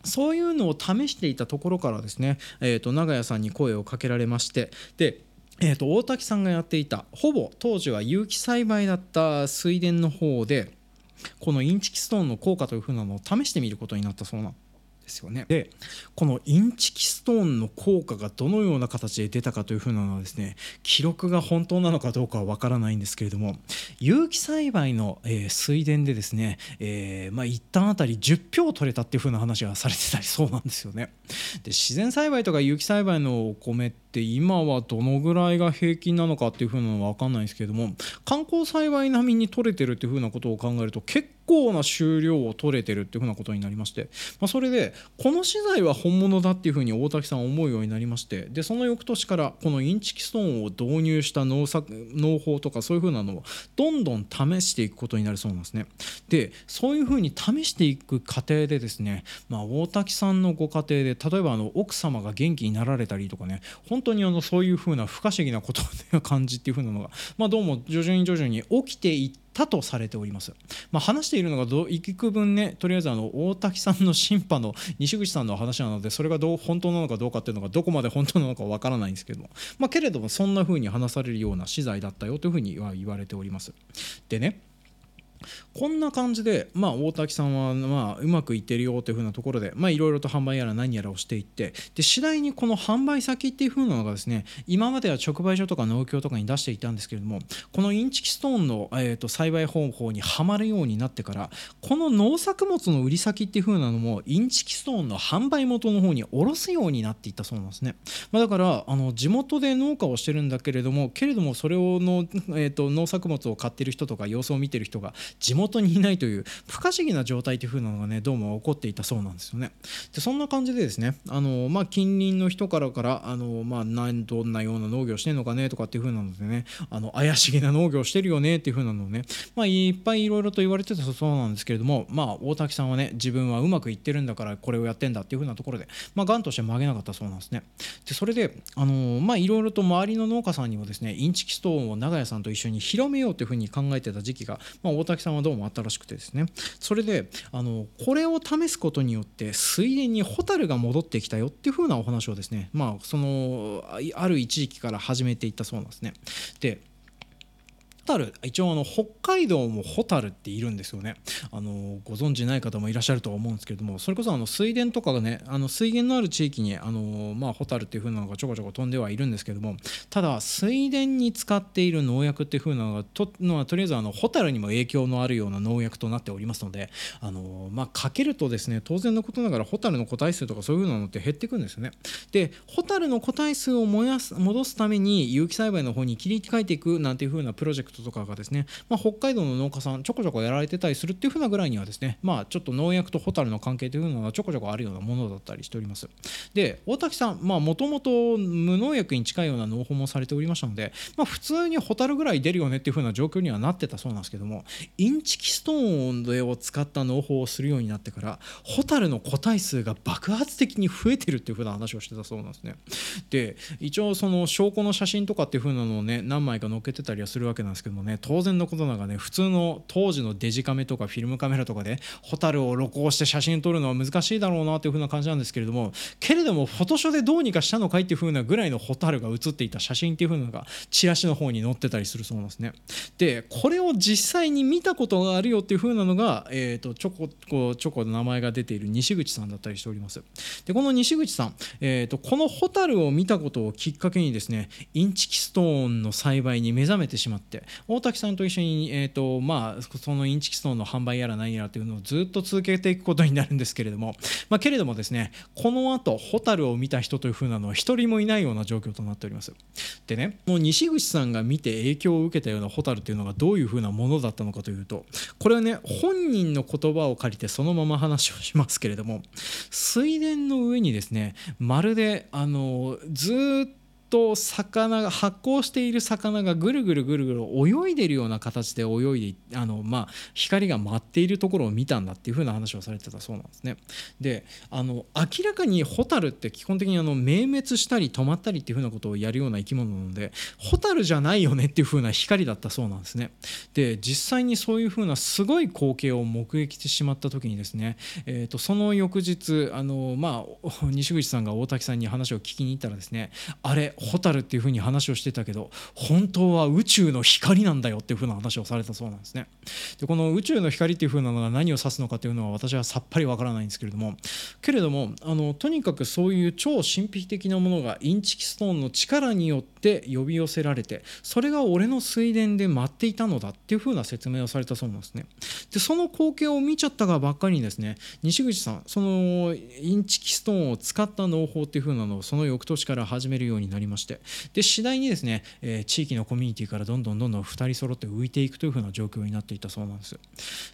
そういうのを試していたところからですね、えー、と長屋さんに声をかけられましてでえー、と大滝さんがやっていたほぼ当時は有機栽培だった水田の方でこのインチキストーンの効果というふうなのを試してみることになったそうなんですよね。でこのインチキストーンの効果がどのような形で出たかというふうなのはですね記録が本当なのかどうかはわからないんですけれども有機栽培の、えー、水田でですね、えーまあ、一反あたり10俵取れたっていうふうな話がされてたりそうなんですよね。で自然栽培とか有機栽培のお米って今はどのぐらいが平均なのかっていうふうなのは分かんないですけども慣行栽培並みに取れてるっていうふうなことを考えると結構な収量を取れてるっていうふうなことになりまして、まあ、それでこの資材は本物だっていうふうに大滝さん思うようになりましてでその翌年からこのインチキストーンを導入した農作農法とかそういうふうなのをどんどん試していくことになるそうなんですね。でそういうふうに試していく過程でですね、まあ、大滝さんのご家庭で例えばあの奥様が元気になられたりとかね本当にあのそういうふうな不可思議なことの感じっていうふうなのが、まあ、どうも徐々に徐々に起きていってたとされております。まあ、話しているのがど幾分ねとりあえずあの大滝さんの審判の西口さんの話なのでそれがどう本当なのかどうかっていうのがどこまで本当なのかわからないんですけども、まあ、けれどもそんな風に話されるような資材だったよというふうには言われております。でねこんな感じで、まあ、大滝さんは、まあ、うまくいってるよというふうなところでいろいろと販売やら何やらをしていってで次第にこの販売先っていうふうなのがですね今までは直売所とか農協とかに出していたんですけれどもこのインチキストーンの、えーと、栽培方法にはまるようになってからこの農作物の売り先っていうふうなのもインチキストーンの販売元の方に卸すようになっていったそうなんですね、まあ、だからあの地元で農家をしてるんだけれどもけれどもそれをの、えーと農作物を買ってる人とか様子を見てる人が地元にいないという不可思議な状態という風なのがねどうも起こっていたそうなんですよね。でそんな感じでですねあの、まあ、近隣の人からからあの、まあ、何どんなような農業してんのかねとかっていう風なのでねあの怪しげな農業してるよねっていう風なのをね、まあ、いっぱいいろいろと言われてたそうなんですけれども、まあ、大滝さんはね自分はうまくいってるんだからこれをやってんだっていう風なところで、まあ、がんとして曲げなかったそうなんですね。でそれであのまあいろいろと周りの農家さんにもですねインチキストーンを長屋さんと一緒に広めようという風に考えてた時期が、まあ、大滝さんはどうもあったらしくてですねそれであのこれを試すことによって水田にホタルが戻ってきたよっていう風なお話をですねまあそのある一時期から始めていったそうなんですね。でル一応あの北海道もホタルっているんですよね。あのご存知ない方もいらっしゃるとは思うんですけれどもそれこそあの水田とかがねあの水源のある地域にあの、まあ、ホタルっていう風なのがちょこちょこ飛んではいるんですけどもただ水田に使っている農薬っていう風なのがとのはとりあえずあのホタルにも影響のあるような農薬となっておりますのであの、まあ、かけるとですね当然のことながらホタルの個体数とかそういうのって減っていくんですよね。でホタルの個体数を増やす戻すために有機栽培の方に切り替えていくなんていう風なプロジェクトとかがですねまあ、北海道の農家さんちょこちょこやられてたりするっていう風なぐらいにはですねまあちょっと農薬とホタルの関係というのはちょこちょこあるようなものだったりしております。で大滝さんまあもともと無農薬に近いような農法もされておりましたので、まあ、普通にホタルぐらい出るよねっていう風な状況にはなってたそうなんですけどもインチキストーンを使った農法をするようになってからホタルの個体数が爆発的に増えてるっていう風な話をしてたそうなんですね。で一応その証拠の写真とかっていう風なのをね何枚か載っけてたりはするわけなんですけどもね当然のことながらね普通の当時のデジカメとかフィルムカメラとかでホタルを録音して写真撮るのは難しいだろうなという風な感じなんですけれどもけれどもフォトショでどうにかしたのかいっていう風なぐらいのホタルが写っていた写真っていう風なのがチラシの方に載ってたりするそうなんですね。でこれを実際に見たことがあるよっていう風なのが、えー、とちょこちょこ名前が出ている西口さんだったりしております。でこの西口さん、えー、とこのホタルを見たことをきっかけにですねインチキストーンの栽培に目覚めてしまって大滝さんと一緒に、えーとまあ、そのインチキストーンの販売やら何やらというのをずっと続けていくことになるんですけれども、まあ、けれどもですねこの後ホタルを見た人というふうなのは一人もいないような状況となっております。でねもう西口さんが見て影響を受けたようなホタルというのがどういうふうなものだったのかというとこれはね本人の言葉を借りてそのまま話をしますけれども水田の上にですねまるであのずっとと魚が発光している魚がぐるぐるぐるぐる泳いでるような形で泳いであの、まあ、光が舞っているところを見たんだっていう風な話をされてたそうなんですね。であの明らかにホタルって基本的にあの明滅したり止まったりっていう風なことをやるような生き物なのでホタルじゃないよねっていう風な光だったそうなんですね。で実際にそういう風なすごい光景を目撃してしまった時にですね、えー、とその翌日あの、まあ、西口さんが大滝さんに話を聞きに行ったらですねあれホタルっていうふうに話をしてたけど本当は宇宙の光なんだよっていうふうな話をされたそうなんですね。でこの宇宙の光っていうふうなのが何を指すのかというのは私はさっぱりわからないんですけれどもけれどもあのとにかくそういう超神秘的なものがインチキストーンの力によって呼び寄せられてそれが俺の水田で舞っていたのだっていうふうな説明をされたそうなんですね。でその光景を見ちゃったがばっかりにですね西口さんそのインチキストーンを使った農法っていうふうなのをその翌年から始めるようになりました。まして。で次第にですね、えー、地域のコミュニティからどんどんどんどん2人揃って浮いていくというふうな状況になっていたそうなんです。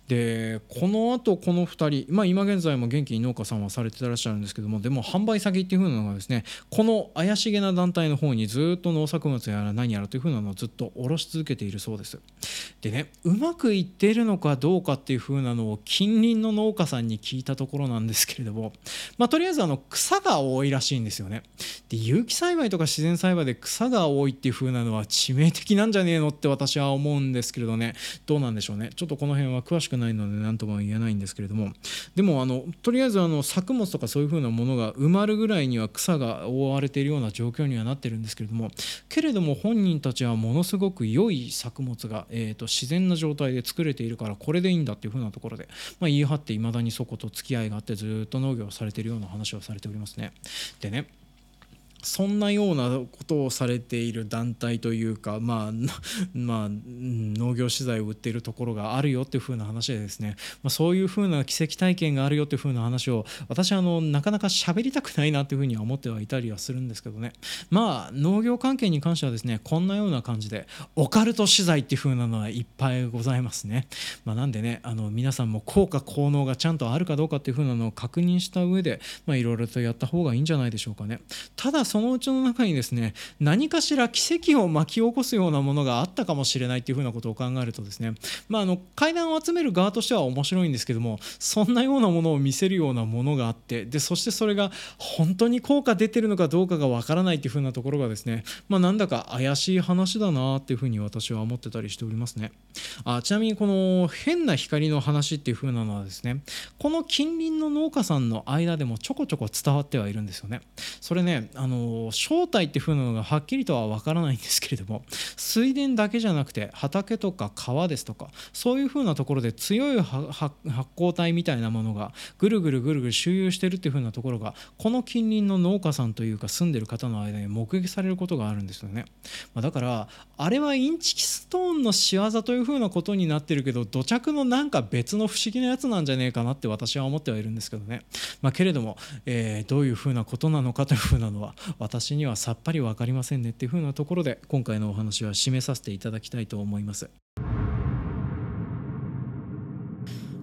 でこのあとこの2人、まあ、今現在も元気に農家さんはされてらっしゃるんですけどもでも販売先っていうふうなのがですねこの怪しげな団体の方にずっと農作物やら何やらというふうなのをずっと卸し続けているそうです。でねうまくいっているのかどうかっていうふうなのを近隣の農家さんに聞いたところなんですけれども、まあ、とりあえずあの草が多いらしいんですよね。で有機栽培とか自然栽培で草が多いっていう風なのは致命的なんじゃねえのって私は思うんですけれどね。どうなんでしょうね。ちょっとこの辺は詳しくないので何とも言えないんですけれども。でもあのとりあえずあの作物とかそういう風なものが埋まるぐらいには草が覆われているような状況にはなってるんですけれども。けれども本人たちはものすごく良い作物が、えーと、自然な状態で作れているからこれでいいんだっていう風なところで、まあ、言い張っていまだにそこと付き合いがあってずっと農業をされているような話をされておりますね。でねそんなようなことをされている団体というか、まあ まあ、農業資材を売っているところがあるよっていう風な話でですね、まあ、そういう風な奇跡体験があるよっていう風な話を私はあのなかなか喋りたくないなという風には思ってはいたりはするんですけどね。まあ農業関係に関してはですねこんなような感じでオカルト資材っていう風なのはいっぱいございますね、まあ、なんでねあの皆さんも効果効能がちゃんとあるかどうかっていう風なのを確認した上でいろいろとやった方がいいんじゃないでしょうかね。ただそのうちの中にですね何かしら奇跡を巻き起こすようなものがあったかもしれないっていうふうなことを考えるとですね、まあ、あの階段を集める側としては面白いんですけどもそんなようなものを見せるようなものがあってでそしてそれが本当に効果出てるのかどうかがわからないっていうふうなところがですね、まあ、なんだか怪しい話だなっていうふうに私は思ってたりしておりますね。あちなみにこの変な光の話っていうふうなのはですねこの近隣の農家さんの間でもちょこちょこ伝わってはいるんですよね。それねあの正体っていう風なのがはっきりとは分からないんですけれども水田だけじゃなくて畑とか川ですとかそういう風なところで強い発光体みたいなものがぐるぐるぐるぐる周遊してるっていう風なところがこの近隣の農家さんというか住んでる方の間に目撃されることがあるんですよね、まあ、だからあれはインチキストーンの仕業という風なことになってるけど土着のなんか別の不思議なやつなんじゃねえかなって私は思ってはいるんですけどね、まあ、けれども、えー、どういう風なことなのかという風なのは私にはさっぱり分かりませんねっていう風なところで今回のお話は締めさせていただきたいと思います。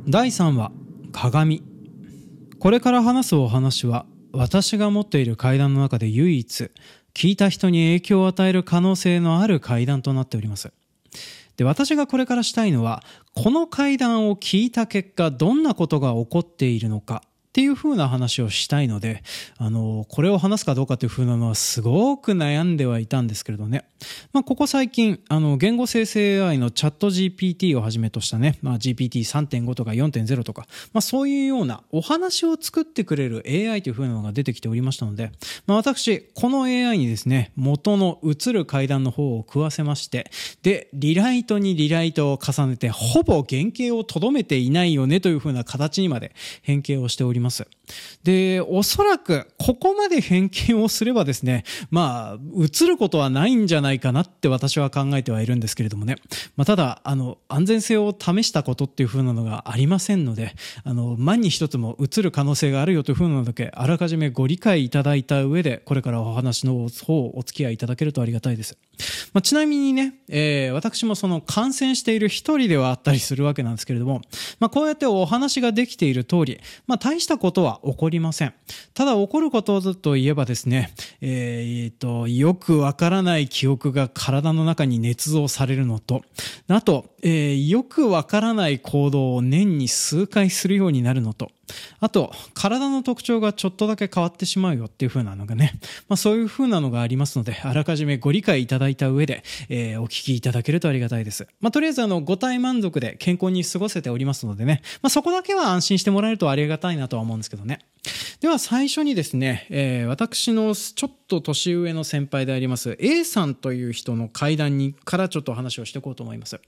第3話鏡。これから話すお話は私が持っている階段の中で唯一聞いた人に影響を与える可能性のある階段となっております。で私がこれからしたいのはこの階段を聞いた結果どんなことが起こっているのか。っていう風な話をしたいので、あの、これを話すかどうかという風なのはすごく悩んではいたんですけれどね。まあ、ここ最近、あの、言語生成 AI のチャット GPT をはじめとしたね、まあ、GPT3.5 とか4.0とか、まあ、そういうようなお話を作ってくれる AI という風なのが出てきておりましたので、まあ、私、この AI にですね、元の映る階段の方を食わせまして、で、リライトにリライトを重ねて、ほぼ原型をとどめていないよねという風な形にまで変形をしております。ます。で、おそらく、ここまで偏見をすればですね、まあ、映ることはないんじゃないかなって私は考えてはいるんですけれどもね。まあ、ただ、あの、安全性を試したことっていう風なのがありませんので、あの、万に一つも映る可能性があるよという風なのだけ、あらかじめご理解いただいた上で、これからお話の方お付き合いいただけるとありがたいです。まあ、ちなみにね、えー、私もその感染している一人ではあったりするわけなんですけれども、まあ、こうやってお話ができている通り、まあ、大したことは起こりません。ただ起こることといえばですね、えー、と、よくわからない記憶が体の中に捏造されるのと、あと、えー、よくわからない行動を年に数回するようになるのと、あと、体の特徴がちょっとだけ変わってしまうよっていう風なのがね、まあそういう風なのがありますので、あらかじめご理解いただいた上で、えー、お聞きいただけるとありがたいです。まあとりあえずあの、ご体満足で健康に過ごせておりますのでね、まあそこだけは安心してもらえるとありがたいなとは思うんですけどね。では最初にですね、えー、私のちょっと年上の先輩であります A さんという人の会談にからちょっと話をしていこうと思います。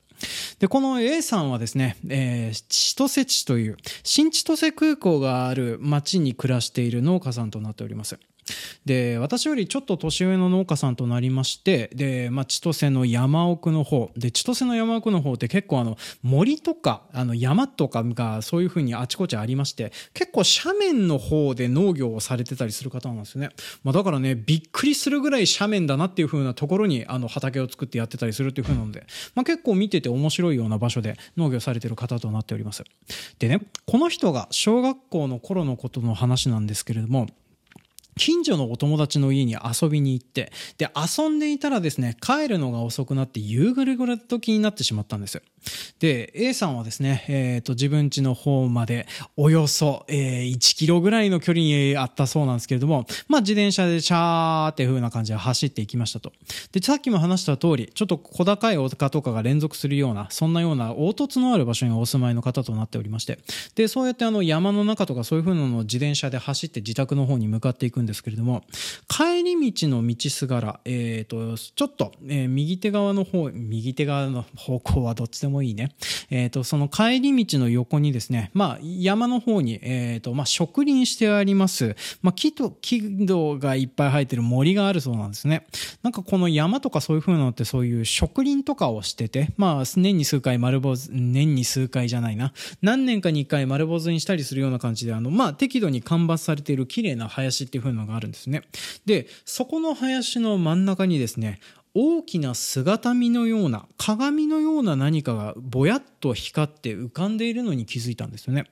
で、この A さんはですね、えー、千歳地という新千歳空港がある町に暮らしている農家さんとなっております。で私よりちょっと年上の農家さんとなりましてで、まあ、千歳の山奥の方。で千歳の山奥の方って結構あの森とかあの山とかがそういうふうにあちこちありまして結構斜面の方で農業をされてたりする方なんですよね、まあ、だからねびっくりするぐらい斜面だなっていうふうなところにあの畑を作ってやってたりするっていうふうなので、まあ、結構見てて面白いような場所で農業されてる方となっております。でねこの人が小学校の頃のことの話なんですけれども近所のお友達の家に遊びに行って、で、遊んでいたらですね、帰るのが遅くなって夕暮れぐらい時になってしまったんです。で、A さんはですね、えっ、ー、と、自分家の方までおよそ、えー、1キロぐらいの距離にあったそうなんですけれども、まあ自転車でシャーっていう風な感じで走っていきましたと。で、さっきも話した通り、ちょっと小高い丘とかが連続するような、そんなような凹凸のある場所にお住まいの方となっておりまして、で、そうやってあの山の中とかそういう風なのを自転車で走って自宅の方に向かっていくんですですけれども帰り道の道すがら、えーと、ちょっと、えー、右手側の方右手側の方向はどっちでもいいね、えーと、その帰り道の横にですね、まあ、山の方に、えーとまあ、植林してあります、まあ、木と木戸がいっぱい生えてる森があるそうなんですね。なんかこの山とかそういう風なのってそういう植林とかをしてて、まあ、年に数回丸坊主年に数回じゃないな。何年かに1回丸坊主にしたりするような感じであの、まあ、適度に間伐されている綺麗な林っていう風なのがあるんですね。でそこの林の真ん中にですね大きな姿見のような鏡のような何かがぼやっと光って浮かんでいるのに気づいたんですよね。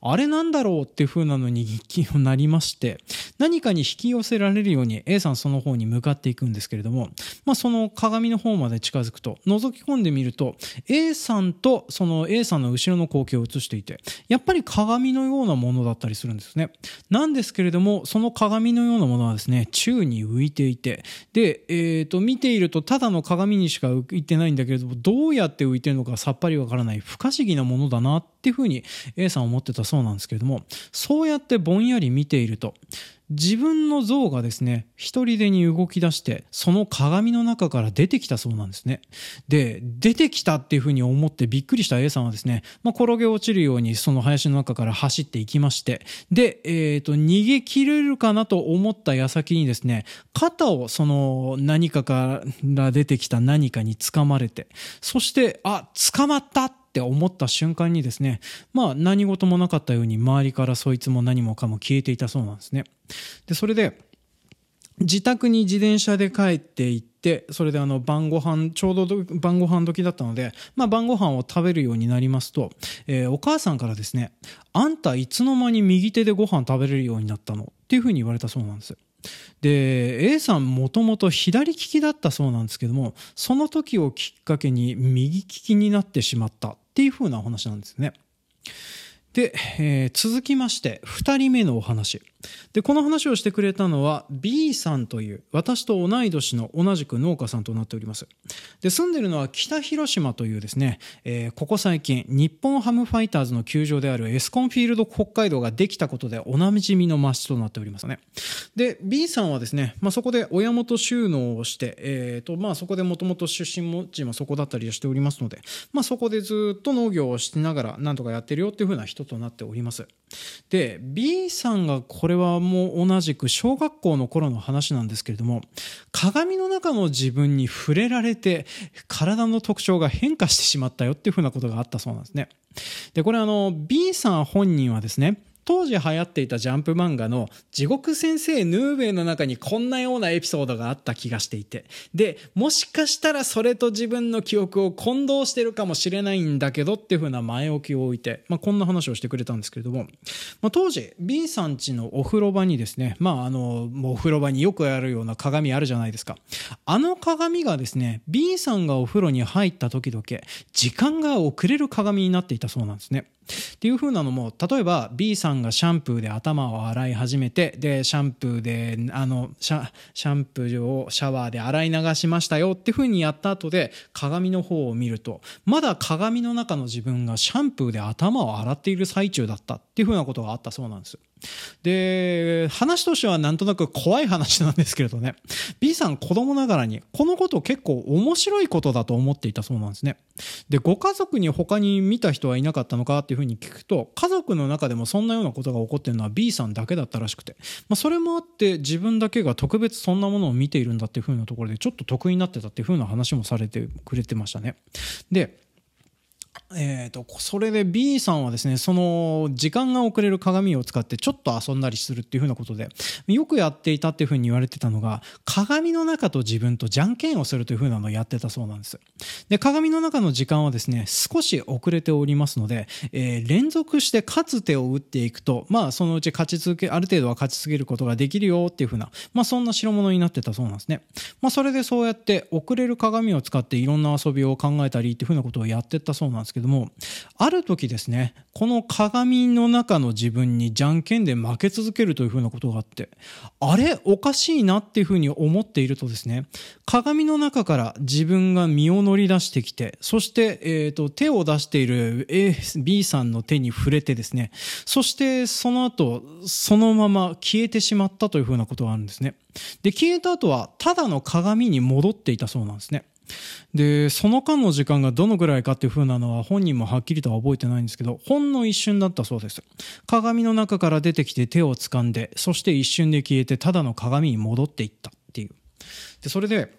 あれなんだろうっていう風なのに気になりまして何かに引き寄せられるように A さんその方に向かっていくんですけれども、まあ、その鏡の方まで近づくと覗き込んでみると A さんとその A さんの後ろの光景を映していてやっぱり鏡のようなものだったりするんですね。なんですけれどもその鏡のようなものはですね宙に浮いていてで、えー、と見ているとただの鏡にしか浮いてないんだけれどもどうやって浮いてるのかさっぱりわからないない不可思議なものだなっていうふうに A さん思ってたそうなんですけれどもそうやってぼんやり見ていると自分の像がですね、一人でに動き出して、その鏡の中から出てきたそうなんですね。で、出てきたっていうふうに思ってびっくりした A さんはですね、まあ、転げ落ちるようにその林の中から走っていきまして、で、え、ー、と、逃げ切れるかなと思った矢先にですね、肩をその何かから出てきた何かに掴まれて、そして、あ、捕まったって思った瞬間にですね、まあ何事もなかったように周りからそいつも何もかも消えていたそうなんですね。で、それで、自宅に自転車で帰って行って、それであの晩ご飯、ちょうど晩ご飯時だったので、まあ晩ご飯を食べるようになりますと、えー、お母さんからですね、あんたいつの間に右手でご飯食べれるようになったの？っていうふうに言われたそうなんです。で A さんもともと左利きだったそうなんですけどもその時をきっかけに右利きになってしまったっていう風なお話なんですね。で、えー、続きまして2人目のお話でこの話をしてくれたのは B さんという私と同い年の同じく農家さんとなっております。で住んでるのは北広島というですね、えー、ここ最近日本ハムファイターズの球場であるエスコンフィールド北海道ができたことでおなじみの町となっておりますね。で B さんはですね、まあ、そこで親元収納をして、えーとまあ、そこでもともと出身地もそこだったりしておりますので、まあ、そこでずっと農業をしながらなんとかやってるよっていうふうな人となっております。で B さんがこれはもう同じく小学校の頃の話なんですけれども鏡の中の自分に触れられて体の特徴が変化してしまったよっていうふうなことがあったそうなんですね。でこれあの B さん本人はですね当時流行っていたジャンプ漫画の地獄先生ヌーベイの中にこんなようなエピソードがあった気がしていて。で、もしかしたらそれと自分の記憶を混同してるかもしれないんだけどっていう風な前置きを置いて、まあ、こんな話をしてくれたんですけれども、まあ、当時 B さん家のお風呂場にですね、まああの、もうお風呂場によくあるような鏡あるじゃないですか。あの鏡がですね、B さんがお風呂に入った時々、時間が遅れる鏡になっていたそうなんですね。っていう風なのも例えば B さんがシャンプーで頭を洗い始めてでシャンプーであのシャシャンプーをシャワーで洗い流しましたよっていう風にやった後で鏡の方を見るとまだ鏡の中の自分がシャンプーで頭を洗っている最中だったっていう風なことがあったそうなんです。で、話としてはなんとなく怖い話なんですけれどね、B さん子供ながらに、このこと結構面白いことだと思っていたそうなんですね。で、ご家族に他に見た人はいなかったのかっていうふうに聞くと、家族の中でもそんなようなことが起こってるのは B さんだけだったらしくて、まあ、それもあって自分だけが特別そんなものを見ているんだっていうふうなところでちょっと得意になってたっていうふうな話もされてくれてましたね。で、えーと、それで B さんはですねその時間が遅れる鏡を使ってちょっと遊んだりするっていうふうなことでよくやっていたっていうふうに言われてたのが鏡の中と自分とじゃんけんをするというふうなのをやってたそうなんです。で鏡の中の時間はですね少し遅れておりますので、えー、連続して勝つ手を打っていくとまあそのうち勝ち続けある程度は勝ち続けることができるよっていうふうなまあそんな代物になってたそうなんですね。まあそれでそうやって遅れる鏡を使っていろんな遊びを考えたりっていうふうなことをやってったそうなんですけどけどもある時ですねこの鏡の中の自分にじゃんけんで負け続けるというふうなことがあってあれおかしいなっていうふうに思っているとですね鏡の中から自分が身を乗り出してきてそして、えーと、手を出している A B さんの手に触れてですねそしてその後そのまま消えてしまったというふうなことがあるんですね。で消えた後はただの鏡に戻っていたそうなんですね。でその間の時間がどのぐらいかっていう風なのは本人もはっきりとは覚えてないんですけどほんの一瞬だったそうです。鏡の中から出てきて手を掴んでそして一瞬で消えてただの鏡に戻っていったっていう。でそれで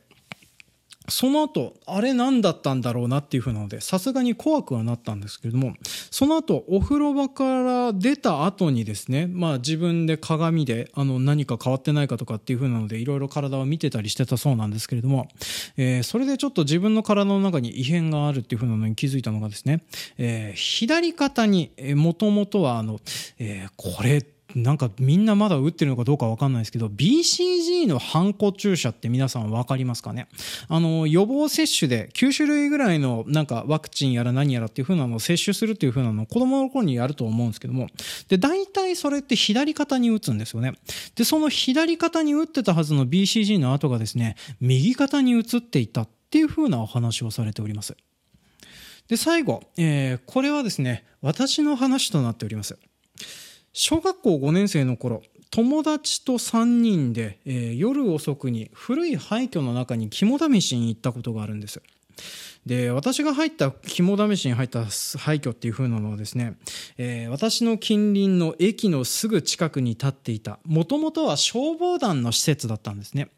その後、あれ何だったんだろうなっていう風なので、さすがに怖くはなったんですけれども、その後、お風呂場から出た後にですね、まあ自分で鏡で、あの、何か変わってないかとかっていう風なので、いろいろ体を見てたりしてたそうなんですけれども、えー、それでちょっと自分の体の中に異変があるっていう風なのに気づいたのがですね、えー、左肩に、えー、もともとはあの、えー、これ、なんかみんなまだ打ってるのかどうかわかんないですけど、BCG のハンコ注射って皆さんわかりますかね？あの、予防接種で9種類ぐらいのなんかワクチンやら何やらっていう風なのを接種するっていう風なのを子供の頃にやると思うんですけども、で、大体それって左肩に打つんですよね。で、その左肩に打ってたはずの BCG の後がですね、右肩に移っていたっていう風なお話をされております。で、最後、えー、これはですね、私の話となっております。小学校5年生の頃友達と3人で、えー、夜遅くに古い廃墟の中に肝試しに行ったことがあるんです。で私が入った肝試しに入った廃墟っていう風なのはですね、えー、私の近隣の駅のすぐ近くに立っていたもともとは消防団の施設だったんですね。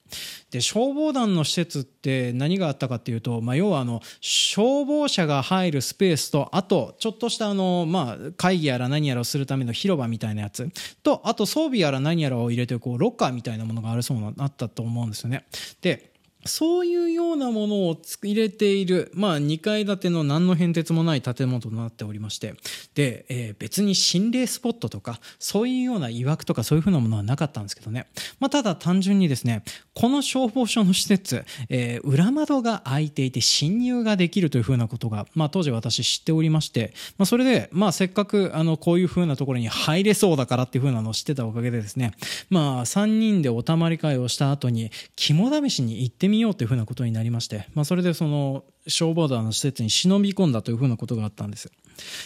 で消防団の施設って何があったかっていうと、まあ、要はあの消防車が入るスペースとあとちょっとしたあの、まあ、会議やら何やらをするための広場みたいなやつ。とあと装備やら何やらを入れてこうロッカーみたいなものがあるそうなあったと思うんですよね。でそういうようなものを入れている、まあ、2階建ての何の変哲もない建物となっておりまして、で、えー、別に心霊スポットとか、そういうような曰くとかそういうふうなものはなかったんですけどね。まあ、ただ単純にですね、この消防署の施設、えー、裏窓が開いていて侵入ができるというふうなことが、まあ、当時私知っておりまして、まあ、それで、まあ、せっかく、あの、こういうふうなところに入れそうだからっていうふうなのを知ってたおかげでですね、まあ、3人でおたまり会をした後に、肝試しに行ってみようというふうなことになりまして、まあ、それでその消防団の施設に忍び込んだというふうなことがあったんです。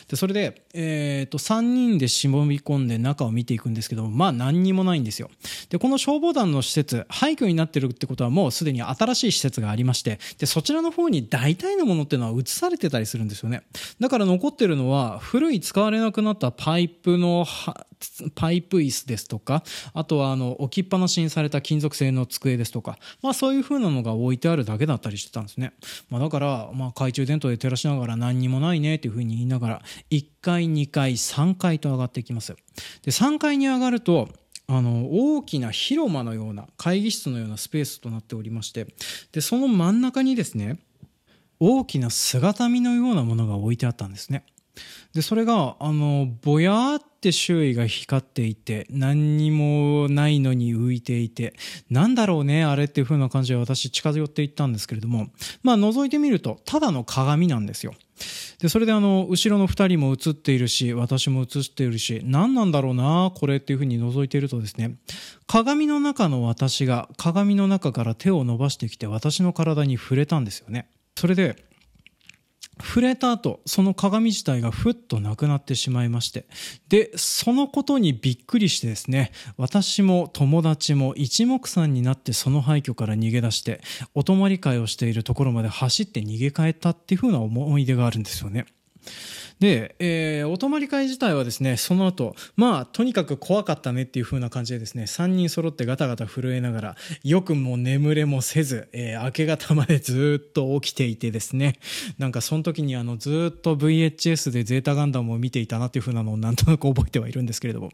でそれで、えーと、3人で忍び込んで中を見ていくんですけどまあ何にもないんですよでこの消防団の施設廃墟になってるってことはもうすでに新しい施設がありましてでそちらの方に大体のものっていうのは移されてたりするんですよねだから残ってるのは古い使われなくなったパイプのパイプ椅子ですとかあとはあの置きっぱなしにされた金属製の机ですとか、まあ、そういう風なのが置いてあるだけだったりしてたんですね、まあ、だから、まあ、懐中電灯で照らしながら何にもないねっていう風に言いながら1階2階3階と上がっていきます。で3階に上がるとあの大きな広間のような会議室のようなスペースとなっておりましてでその真ん中にですね大きな姿見のようなものが置いてあったんですね。でそれがあのぼやーって周囲が光っていて何にもないのに浮いていてなんだろうねあれっていう風な感じで私近寄っていったんですけれどもまあ覗いてみるとただの鏡なんですよ。でそれであの後ろの2人も映っているし私も映っているし何なんだろうなこれっていう風に覗いているとですね鏡の中の私が鏡の中から手を伸ばしてきて私の体に触れたんですよね。それで触れた後、その鏡自体がふっとなくなってしまいまして。で、そのことにびっくりしてですね、私も友達も一目散になってその廃墟から逃げ出して、お泊まり会をしているところまで走って逃げ帰ったっていうふうな思い出があるんですよね。で、えー、お泊まり会自体はですね、その後、まあ、とにかく怖かったねっていう風な感じでですね、3人揃ってガタガタ震えながら、よくも眠れもせず、えー、明け方までずっと起きていてですね、なんかその時にあの、ずっと VHS でゼータガンダムを見ていたなっていう風なのをなんとなく覚えてはいるんですけれども、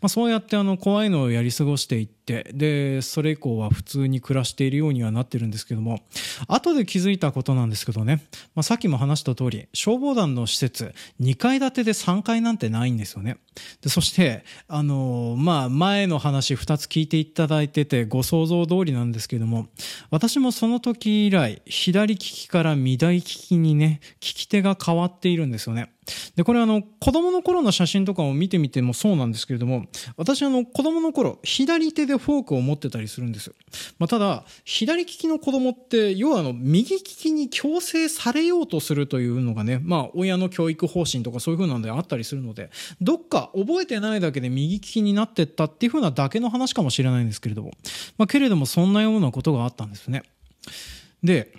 まあ、そうやってあの、怖いのをやり過ごしていって、で、それ以降は普通に暮らしているようにはなってるんですけども、後で気づいたことなんですけどね、まあ、さっきも話した通り、消防団の施設、2階建てで3階なんてないんですよね。でそして、あのまあ、前の話2つ聞いていただいててご想像通りなんですけども私もその時以来左利きから右利きにね利き手が変わっているんですよね。でこれあの子供の頃の写真とかを見てみてもそうなんですけれども私あの子供の頃左手でフォークを持ってたりするんです、まあ、ただ左利きの子供って要はあの右利きに強制されようとするというのがね、まあ、親の教育方針とかそういう風なんであったりするのでどっか覚えてないだけで右利きになってったっていう風なだけの話かもしれないんですけれども、まあ、けれどもそんなようなことがあったんですね。で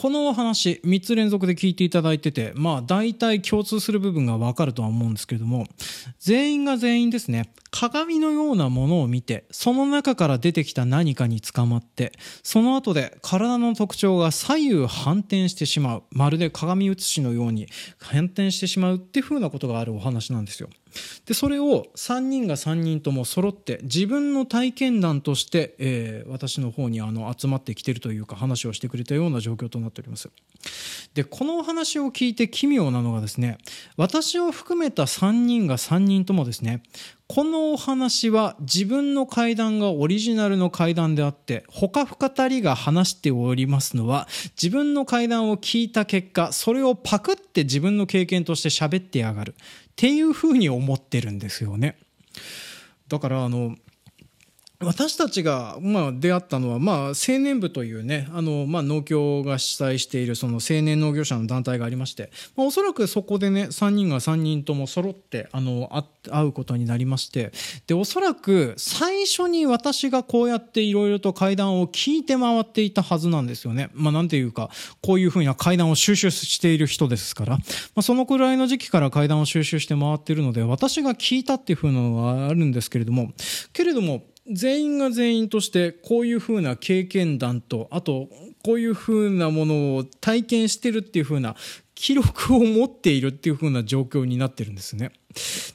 このお話3つ連続で聞いていただいててまあ大体共通する部分がわかるとは思うんですけれども全員が全員ですね鏡のようなものを見てその中から出てきた何かに捕まってその後で体の特徴が左右反転してしまうまるで鏡写しのように反転してしまうっていうふうなことがあるお話なんですよ。でそれを3人が3人とも揃って自分の体験談として、えー私の方にあの集まってきてるというか話をしてくれたような状況となっております。でこのお話を聞いて奇妙なのがですね私を含めた3人が3人ともですねこのお話は自分の怪談がオリジナルの怪談であって他2人が話しておりますのは自分の怪談を聞いた結果それをパクって自分の経験として喋ってやがる。っていうふうに思ってるんですよね。だからあの私たちが、まあ、出会ったのは、まあ、青年部というね、あの、まあ、農協が主催している、その青年農業者の団体がありまして、まあ、おそらくそこでね、3人が3人とも揃って、あの、会うことになりまして、で、おそらく最初に私がこうやっていろいろと会談を聞いて回っていたはずなんですよね。まあ、なんていうか、こういうふうな会談を収集している人ですから、まあ、そのくらいの時期から会談を収集して回っているので、私が聞いたっていうふうなのがあるんですけれども、けれども、全員が全員としてこういうふうな経験談とあとこういうふうなものを体験してるっていうふうな記録を持っているっていうふうな状況になってるんですね。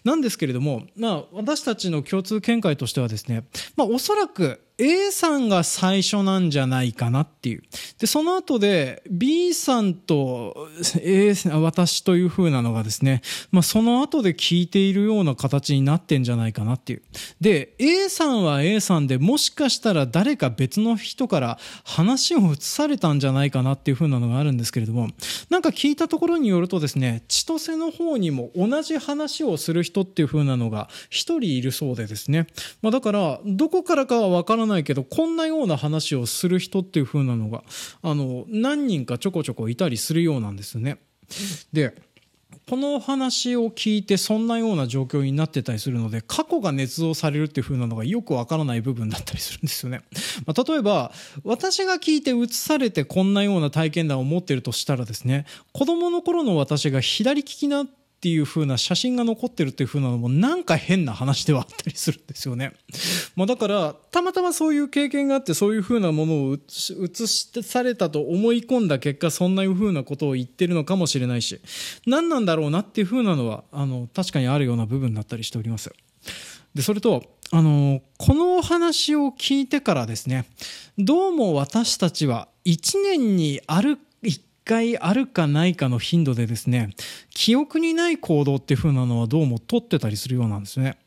なんですけれども、まあ、私たちの共通見解としてはですね、まあ、おそらく A さんが最初なんじゃないかなっていう。で、その後で B さんと A さん、私という風なのがですね、まあ、その後で聞いているような形になってんじゃないかなっていう。で、A さんは A さんでもしかしたら誰か別の人から話を移されたんじゃないかなっていう風なのがあるんですけれども、なんか聞いたところによるとですね、千歳の方にも同じ話をする人っていう風なのが一人いるそうでですね。まあ、だから、どこからかはわからないないけど、こんなような話をする人っていう風なのが、あの、何人かちょこちょこいたりするようなんですね。で、この話を聞いてそんなような状況になってたりするので過去が捏造されるっていう風なのがよくわからない部分だったりするんですよね。まあ、例えば私が聞いて映されてこんなような体験談を持ってるとしたらですね子供の頃の私が左利きなっていう風な写真が残ってるっていう風なのもなんか変な話ではあったりするんですよね。まあ、だからたまたまそういう経験があってそういう風なものを映しされたと思い込んだ結果そんないう風なことを言ってるのかもしれないし何なんだろうなっていう風なのはあの確かにあるような部分だったりしております。でそれとあのこのお話を聞いてからですねどうも私たちは1年にある回あるかないかの頻度でですね記憶にない行動っていう風なのはどうも取ってたりするようなんですね。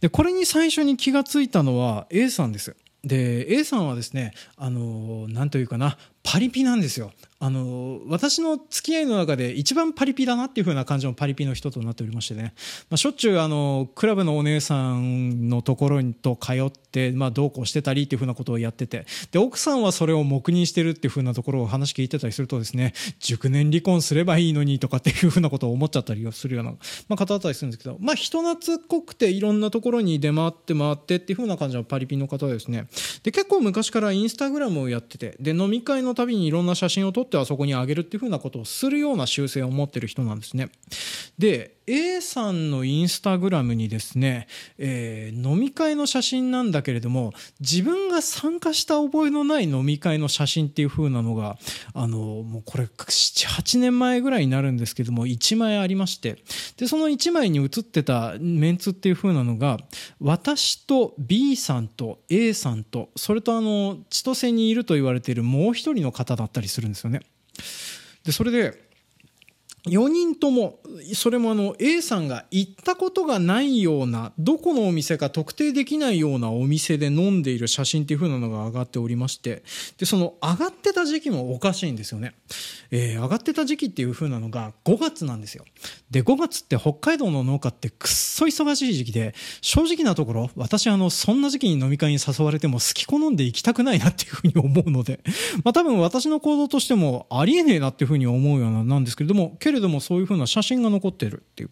でこれに最初に気がついたのは A さんです。で A さんはですねあの何というかなパリピなんですよ。あの私の付き合いの中で一番パリピだなっていう風な感じのパリピの人となっておりましてね、まあ、しょっちゅうあのクラブのお姉さんのところにと通って、まあ、どうこうしてたりっていう風なことをやってて。で奥さんはそれを黙認してるっていう風なところを話聞いてたりするとですね熟年離婚すればいいのにとかっていう風なことを思っちゃったりするような、まあ、方だったりするんですけど、まあ、人懐っこくていろんなところに出回って回ってっていう風な感じのパリピの方ですね。で結構昔からインスタグラムをやってて。で飲み会のたびにいろんな写真を撮ってはそこに上げるっていうふうなことをするような習性を持ってる人なんですね。で A さんのインスタグラムにですね、えー飲み会の写真なんだけれども自分が参加した覚えのない飲み会の写真っていう風なのがあのもうこれ78年前ぐらいになるんですけども1枚ありましてでその1枚に写ってたメンツっていう風なのが私と B さんと A さんとそれとあの千歳にいると言われているもう一人の方だったりするんですよね。でそれで4人ともそれもあの A さんが行ったことがないようなどこのお店か特定できないようなお店で飲んでいる写真っていう風なのが上がっておりましてでその上がってた時期もおかしいんですよね、えー、上がってた時期っていう風なのが5月なんですよ。で5月って北海道の農家ってくっそ忙しい時期で正直なところ私あのそんな時期に飲み会に誘われても好き好んで行きたくないなっていう風に思うのでまあ多分私の行動としてもありえねえなっていう風に思うようななんですけれどもけれどもそういう風な写真が残ってるっていう。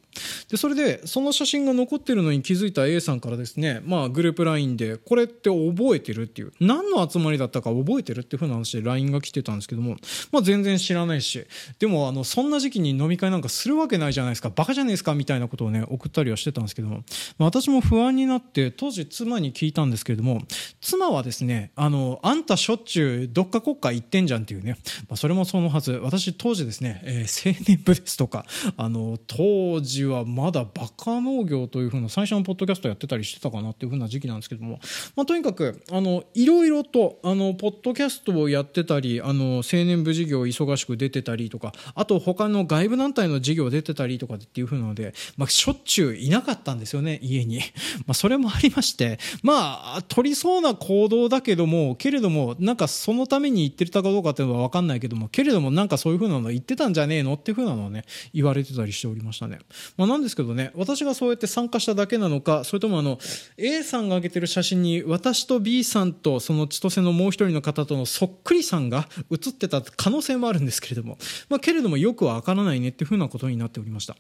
でそれでその写真が残ってるのに気づいた A さんからですねまあグループ LINE でこれって覚えてるっていう。何の集まりだったか覚えてるっていう風な話で LINE が来てたんですけども。まあ全然知らないし。でもあのそんな時期に飲み会なんかするわけないじゃないですか。バカじゃないですかみたいなことをね送ったりはしてたんですけども、まあ、私も不安になって当時妻に聞いたんですけれども。妻はですねあのあんたしょっちゅうどっか国家行ってんじゃんっていうね、まあ、それもそのはず。私当時ですね、えー、青年部ですとかあの当時はまだバカ農業というふうな最初のポッドキャストやってたりしてたかなっていうふうな時期なんですけども、まあ、とにかくあのいろいろとあのポッドキャストをやってたりあの青年部事業忙しく出てたりとかあと他の外部団体の事業出てたりとかっていうふうなので、まあ、しょっちゅういなかったんですよね家に、まあ、それもありましてまあ取りそうな行動だけどもけれどもなんかそのために言ってたかどうかっていうのは分かんないけどもけれどもなんかそういうふうなの言ってたんじゃねえのっていうふうなのはね言われてたりしておりましたね。まあ、なんですけどね、私がそうやって参加しただけなのか、それともあの、A さんが上げてる写真に、私と B さんとその千歳のもう一人の方とのそっくりさんが写ってた可能性もあるんですけれども、まあ、けれどもよくわからないねっていうふうなことになっておりました。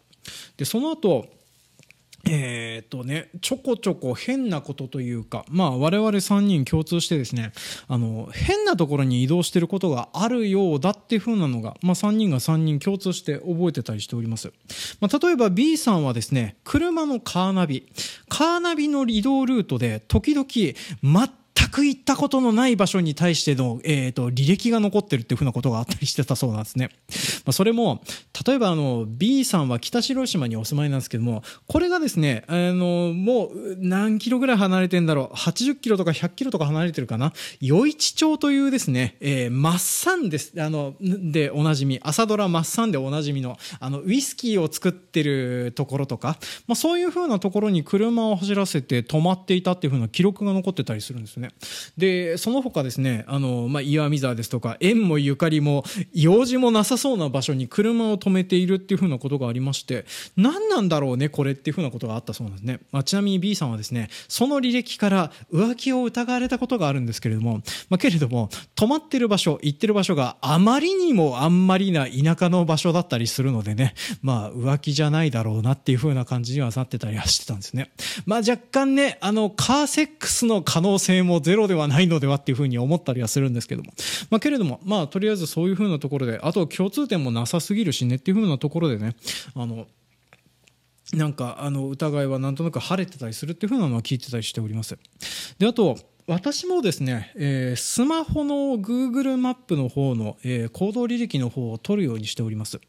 で、その後、えっ、とね、ちょこちょこ変なことというか、まあ我々3人共通してですね、あの、変なところに移動してることがあるようだっていう風なのが、まあ3人が3人共通して覚えてたりしております。まあ例えば B さんはですね、車のカーナビ、カーナビの移動ルートで時々全く行ったことのない場所に対しての、えーと、履歴が残ってるっていうふうなことがあったりしてたそうなんですね。まあ、それも例えばあの B さんは北白島にお住まいなんですけどもこれがですねあのもう何キロぐらい離れてんだろう80キロとか100キロとか離れてるかな？余市町というですね、えー、マッサンですあのでおなじみ朝ドラマッサンでおなじみのあのウイスキーを作ってるところとか、まあ、そういうふうなところに車を走らせて止まっていたっていうふうな記録が残ってたりするんですね。でその他ですねあの、まあ、岩見沢ですとか縁もゆかりも用事もなさそうな場所に車を止めているっていうふうなことがありまして何なんだろうねこれっていうふうなことがあったそうなんですね、まあ、ちなみに B さんはですねその履歴から浮気を疑われたことがあるんですけれども、まあ、けれども止まってる場所行ってる場所があまりにもあんまりな田舎の場所だったりするのでねまあ浮気じゃないだろうなっていうふうな感じにはなってたりはしてたんですね。まあ若干ねあのカーセックスの可能性もゼロではないのではっていうふうに思ったりはするんですけども、まあ、けれども、まあ、とりあえずそういうふうなところで、あと共通点もなさすぎるしねっていうふうなところでね、あの、なんかあの疑いはなんとなく晴れてたりするっていうふうなのは聞いてたりしております。であと私もですね、えー、スマホの Google マップの方の、えー、行動履歴の方を取るようにしております。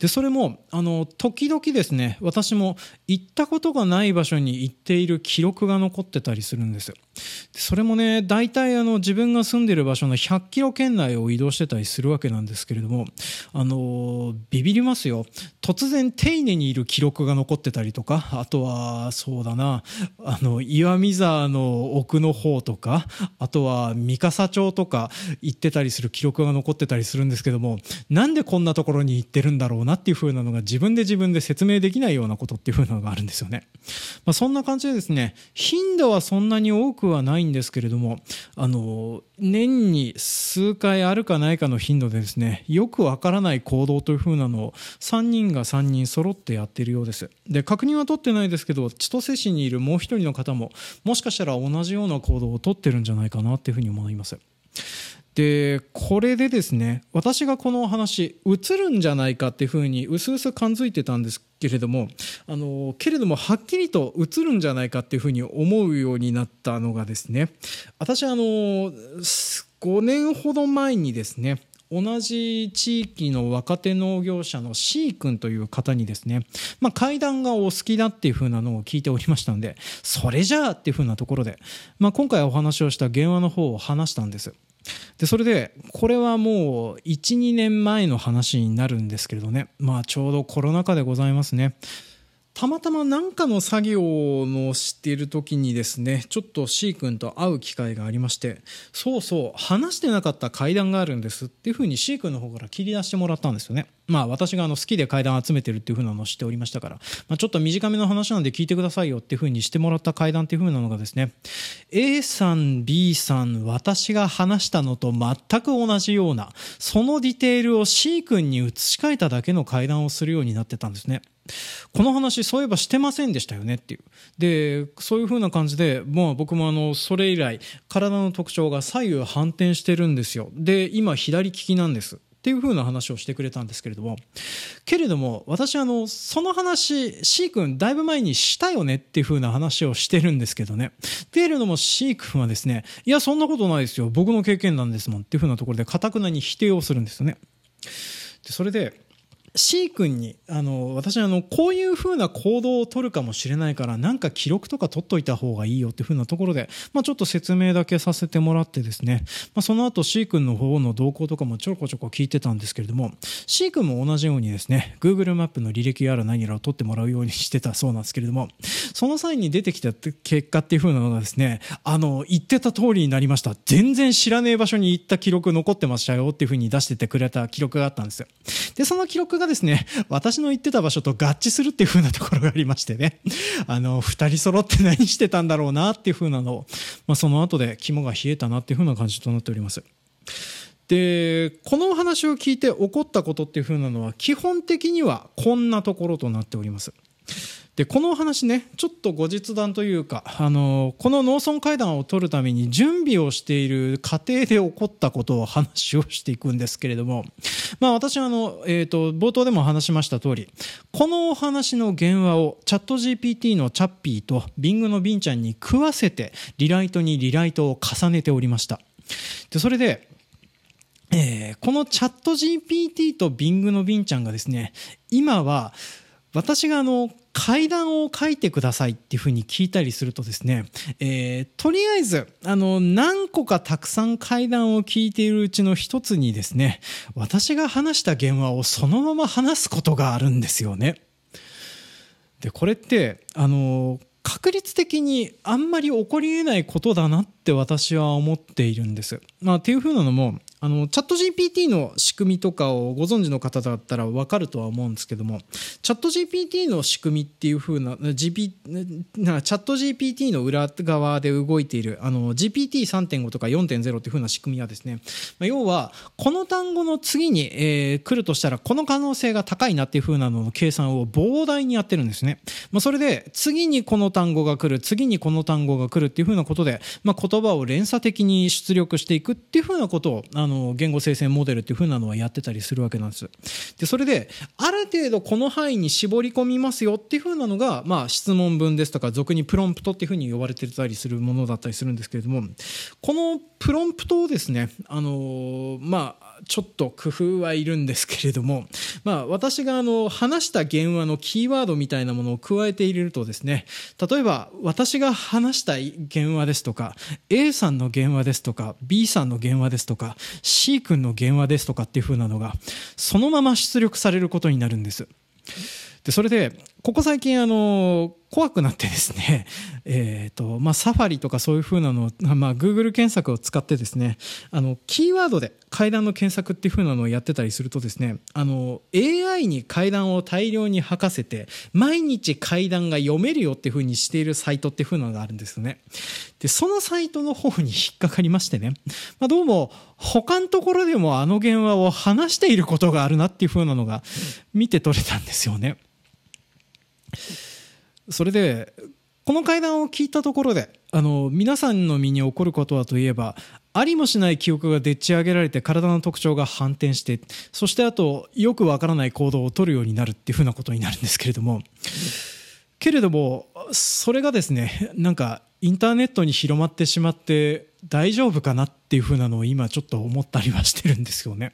で、それも、あの、時々ですね、私も行ったことがない場所に行っている記録が残ってたりするんです。それもね、大体あの、自分が住んでる場所の100キロ圏内を移動してたりするわけなんですけれども、あの、ビビりますよ。突然丁寧にいる記録が残ってたりとか、あとは、そうだな、あの、岩見沢の奥の方とか、あとは三笠町とか行ってたりする記録が残ってたりするんですけども、なんでこんなところに行ってるんだろうなっていう風なのが自分で自分で説明できないようなことっていう風なのがあるんですよね。まあ、そんな感じでですね、頻度はそんなに多くはないんですけれども、あの、年に数回あるかないかの頻度でですね、よくわからない行動という風なのを3人が3人揃ってやっているようです。で、確認は取ってないですけど、千歳市にいるもう一人の方も、もしかしたら同じような行動をとってるんじゃないかなっていうふうに思います。でこれでですね私がこの話映るんじゃないかっていうふうにうすうす感づいてたんですけれどもあのけれどもはっきりと映るんじゃないかっていうふうに思うようになったのがですね私あの5年ほど前にですね同じ地域の若手農業者の C 君という方にですね、まあ、階段がお好きだっていう風なのを聞いておりましたので、それじゃあっていう風なところで、まあ、今回お話をした原話の方を話したんです。でそれでこれはもう12年前の話になるんですけれどね。まあちょうどコロナ禍でございますね。たまたま何かの作業のしている時にですねちょっと C 君と会う機会がありましてそうそう話してなかった階段があるんですっていうふうに C 君の方から切り出してもらったんですよね。まあ私があの好きで階段集めてるっていうふうなのを知っておりましたから、まあ、ちょっと短めの話なんで聞いてくださいよっていうふうにしてもらった階段っていうふうなのがですね A さん B さん私が話したのと全く同じようなそのディテールを C 君に移し替えただけの階段をするようになってたんですね。この話そういえばしてませんでしたよねっていう。でそういう風な感じでもう僕もあのそれ以来体の特徴が左右反転してるんですよ。で今左利きなんです。っていう風な話をしてくれたんですけれども。けれども私あのその話 C 君だいぶ前にしたよねっていう風な話をしてるんですけどね。っていうのも C 君はですねいやそんなことないですよ。僕の経験なんですもん。っていう風なところでかたくなに否定をするんですよね。でそれで C 君にあの私あのこういうふうな行動を取るかもしれないからなんか記録とか取っといた方がいいよっていうふうなところで、まあ、ちょっと説明だけさせてもらってですね、まあ、その後 C 君の方の動向とかもちょこちょこ聞いてたんですけれども C 君も同じようにですね Google マップの履歴やら何やらを取ってもらうようにしてたそうなんですけれどもその際に出てきた結果っていうふうなのがですねあの言ってた通りになりました。全然知らねえ場所に行った記録残ってましたよっていうふうに出しててくれた記録があったんですよ。でその記録がですね、私の言ってた場所と合致するっていう風なところがありましてね、あの、二人揃って何してたんだろうなっていう風なのを、まあ、その後で肝が冷えたなっていう風な感じとなっております。で、このお話を聞いて起こったことっていう風なのは、基本的にはこんなところとなっております。でこのお話ねちょっと後日談というかあのこの農村会談を取るために準備をしている過程で起こったことを話をしていくんですけれども、まあ、私はあの、えーと、冒頭でも話しました通りこのお話の原話をチャット GPT のチャッピーと Bing のビンちゃんに食わせてリライトにリライトを重ねておりました。でそれでえー、このチャット GPT と Bing のビンちゃんがですね今は私があの階段を書いてくださいっていうふうに聞いたりするとですね、えー、とりあえずあの何個かたくさん階段を聞いているうちの一つにですね私が話した原話をそのまま話すことがあるんですよね。でこれってあの確率的にあんまり起こりえないことだなって私は思っているんです。まあ、っていうふうなのもあのチャット GPT の仕組みとかをご存知の方だったら分かるとは思うんですけどもチャット GPT の仕組みっていう風な GP なチャット GPT の裏側で動いているあの GPT3.5 とか4.0っていう風な仕組みはですね、まあ、要はこの単語の次に、えー、来るとしたらこの可能性が高いなっていう風なのの計算を膨大にやってるんですね、まあ、それで次にこの単語が来る次にこの単語が来るっていう風なことで、まあ、言葉を連鎖的に出力していくっていう風なことをあの言語生成モデルっていう風なのはやってたりするわけなんです。でそれである程度この範囲に絞り込みますよっていうふうなのが、まあ、質問文ですとか俗にプロンプトっていうふうに呼ばれてたりするものだったりするんですけれどもこのプロンプトをですねあのまあちょっと工夫はいるんですけれども、まあ、私があの話した原話のキーワードみたいなものを加えて入れるとですね例えば私が話したい原話ですとか A さんの原話ですとか B さんの原話ですとか C 君の原話ですとかっていう風なのがそのまま出力されることになるんです。でそれでここ最近あの怖くなってですね、えーとまあ、サファリとかそういうふうなのを、まあ、Google 検索を使ってですねあのキーワードで階段の検索っていうふうなのをやってたりするとですねあの AI に階段を大量に吐かせて毎日階段が読めるよっていうふうにしているサイトっていうふうなのがあるんですよねでそのサイトの方に引っかかりましてね、まあ、どうも他のところでもあの電話を話していることがあるなっていうふうなのが見て取れたんですよね。それでこの会談を聞いたところであの皆さんの身に起こることはといえばありもしない記憶がでっち上げられて体の特徴が反転してそしてあとよくわからない行動を取るようになるっていうふうなことになるんですけれどもけれどもそれがですねなんかインターネットに広まってしまって大丈夫かなっていうふうなのを今ちょっと思ったりはしてるんですよね。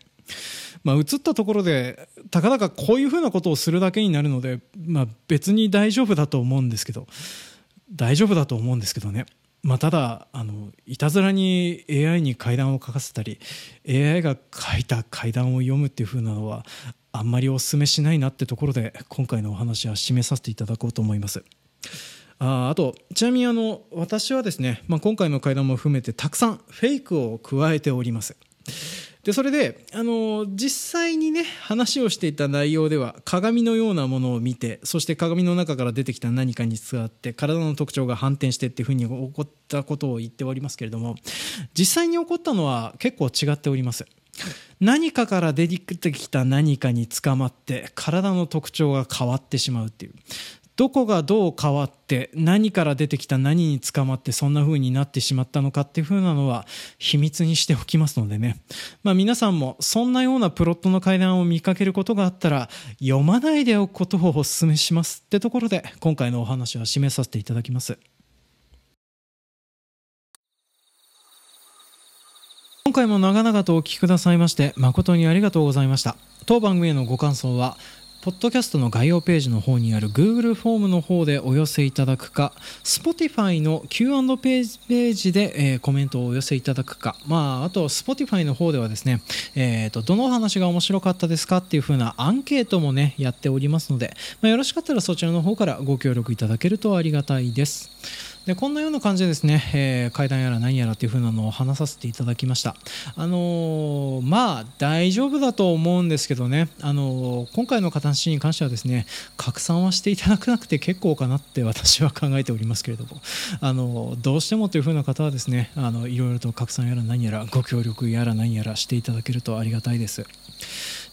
まあ、移ったところでたかだかこういうふうなことをするだけになるので、まあ、別に大丈夫だと思うんですけど大丈夫だと思うんですけどねまあ、ただあのいたずらに AI に階段を書かせたり AI が書いた階段を読むっていう風なのはあんまりお勧めしないなってところで今回のお話は締めさせていただこうと思います。ああとちなみにあの私はですね、まあ、今回の会談も含めてたくさんフェイクを加えておりますでそれであの実際にね話をしていた内容では鏡のようなものを見てそして鏡の中から出てきた何かに伝わって体の特徴が反転してっていうふうに起こったことを言っておりますけれども実際に起こったのは結構違っております。何かから出てきた何かに捕まって体の特徴が変わってしまうっていう。どこがどう変わって何から出てきた何に捕まってそんな風になってしまったのかっていう風なのは秘密にしておきますのでね、まあ、皆さんもそんなようなプロットの階段を見かけることがあったら読まないでおくことをお勧めしますってところで今回のお話は締めさせていただきます。今回も長々とお聞きくださいまして誠にありがとうございました当番組へのご感想はポッドキャストの概要ページの方にある Google フォームの方でお寄せいただくか Spotify の Q&A ページで、えー、コメントをお寄せいただくか、まあ、あと Spotify の方ではですね、えーと、どの話が面白かったですかっていう風なアンケートもねやっておりますので、まあ、よろしかったらそちらの方からご協力いただけるとありがたいです。でこんなような感じでですね、えー、階段やら何やらっていう風なのを話させていただきました。あのー、まあ大丈夫だと思うんですけどね。あのー、今回の形に関してはですね拡散はしていただかなくて結構かなって私は考えておりますけれども。あのどうしてもという風な方はですねあのいろいろと拡散やら何やらご協力やら何やらしていただけるとありがたいです。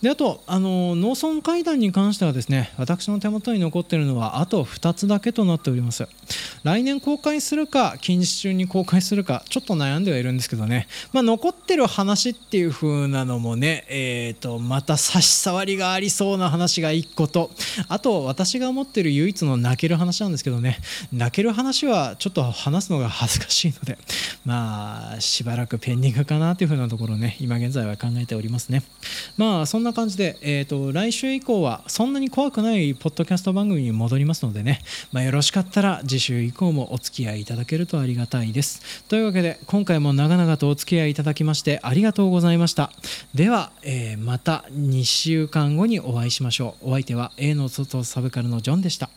であとあの農村会談に関してはですね私の手元に残っているのはあと2つだけとなっております。来年公開するか近日中に公開するかちょっと悩んではいるんですけどね、まあ、残ってる話っていう風なのもね、えーと、また差し障りがありそうな話が1個とあと私が持ってる唯一の泣ける話なんですけどね。泣ける話はちょっと話すのが恥ずかしいのでまあしばらくペンディングかなという風なところね今現在は考えておりますね。まあそんなな感じで、えーと、来週以降はそんなに怖くないポッドキャスト番組に戻りますのでね、まあ、よろしかったら次週以降もお付き合いいただけるとありがたいです。というわけで今回も長々とお付き合いいただきましてありがとうございました。では、えー、また2週間後にお会いしましょう。お相手は A の外サブカルのジョンでした。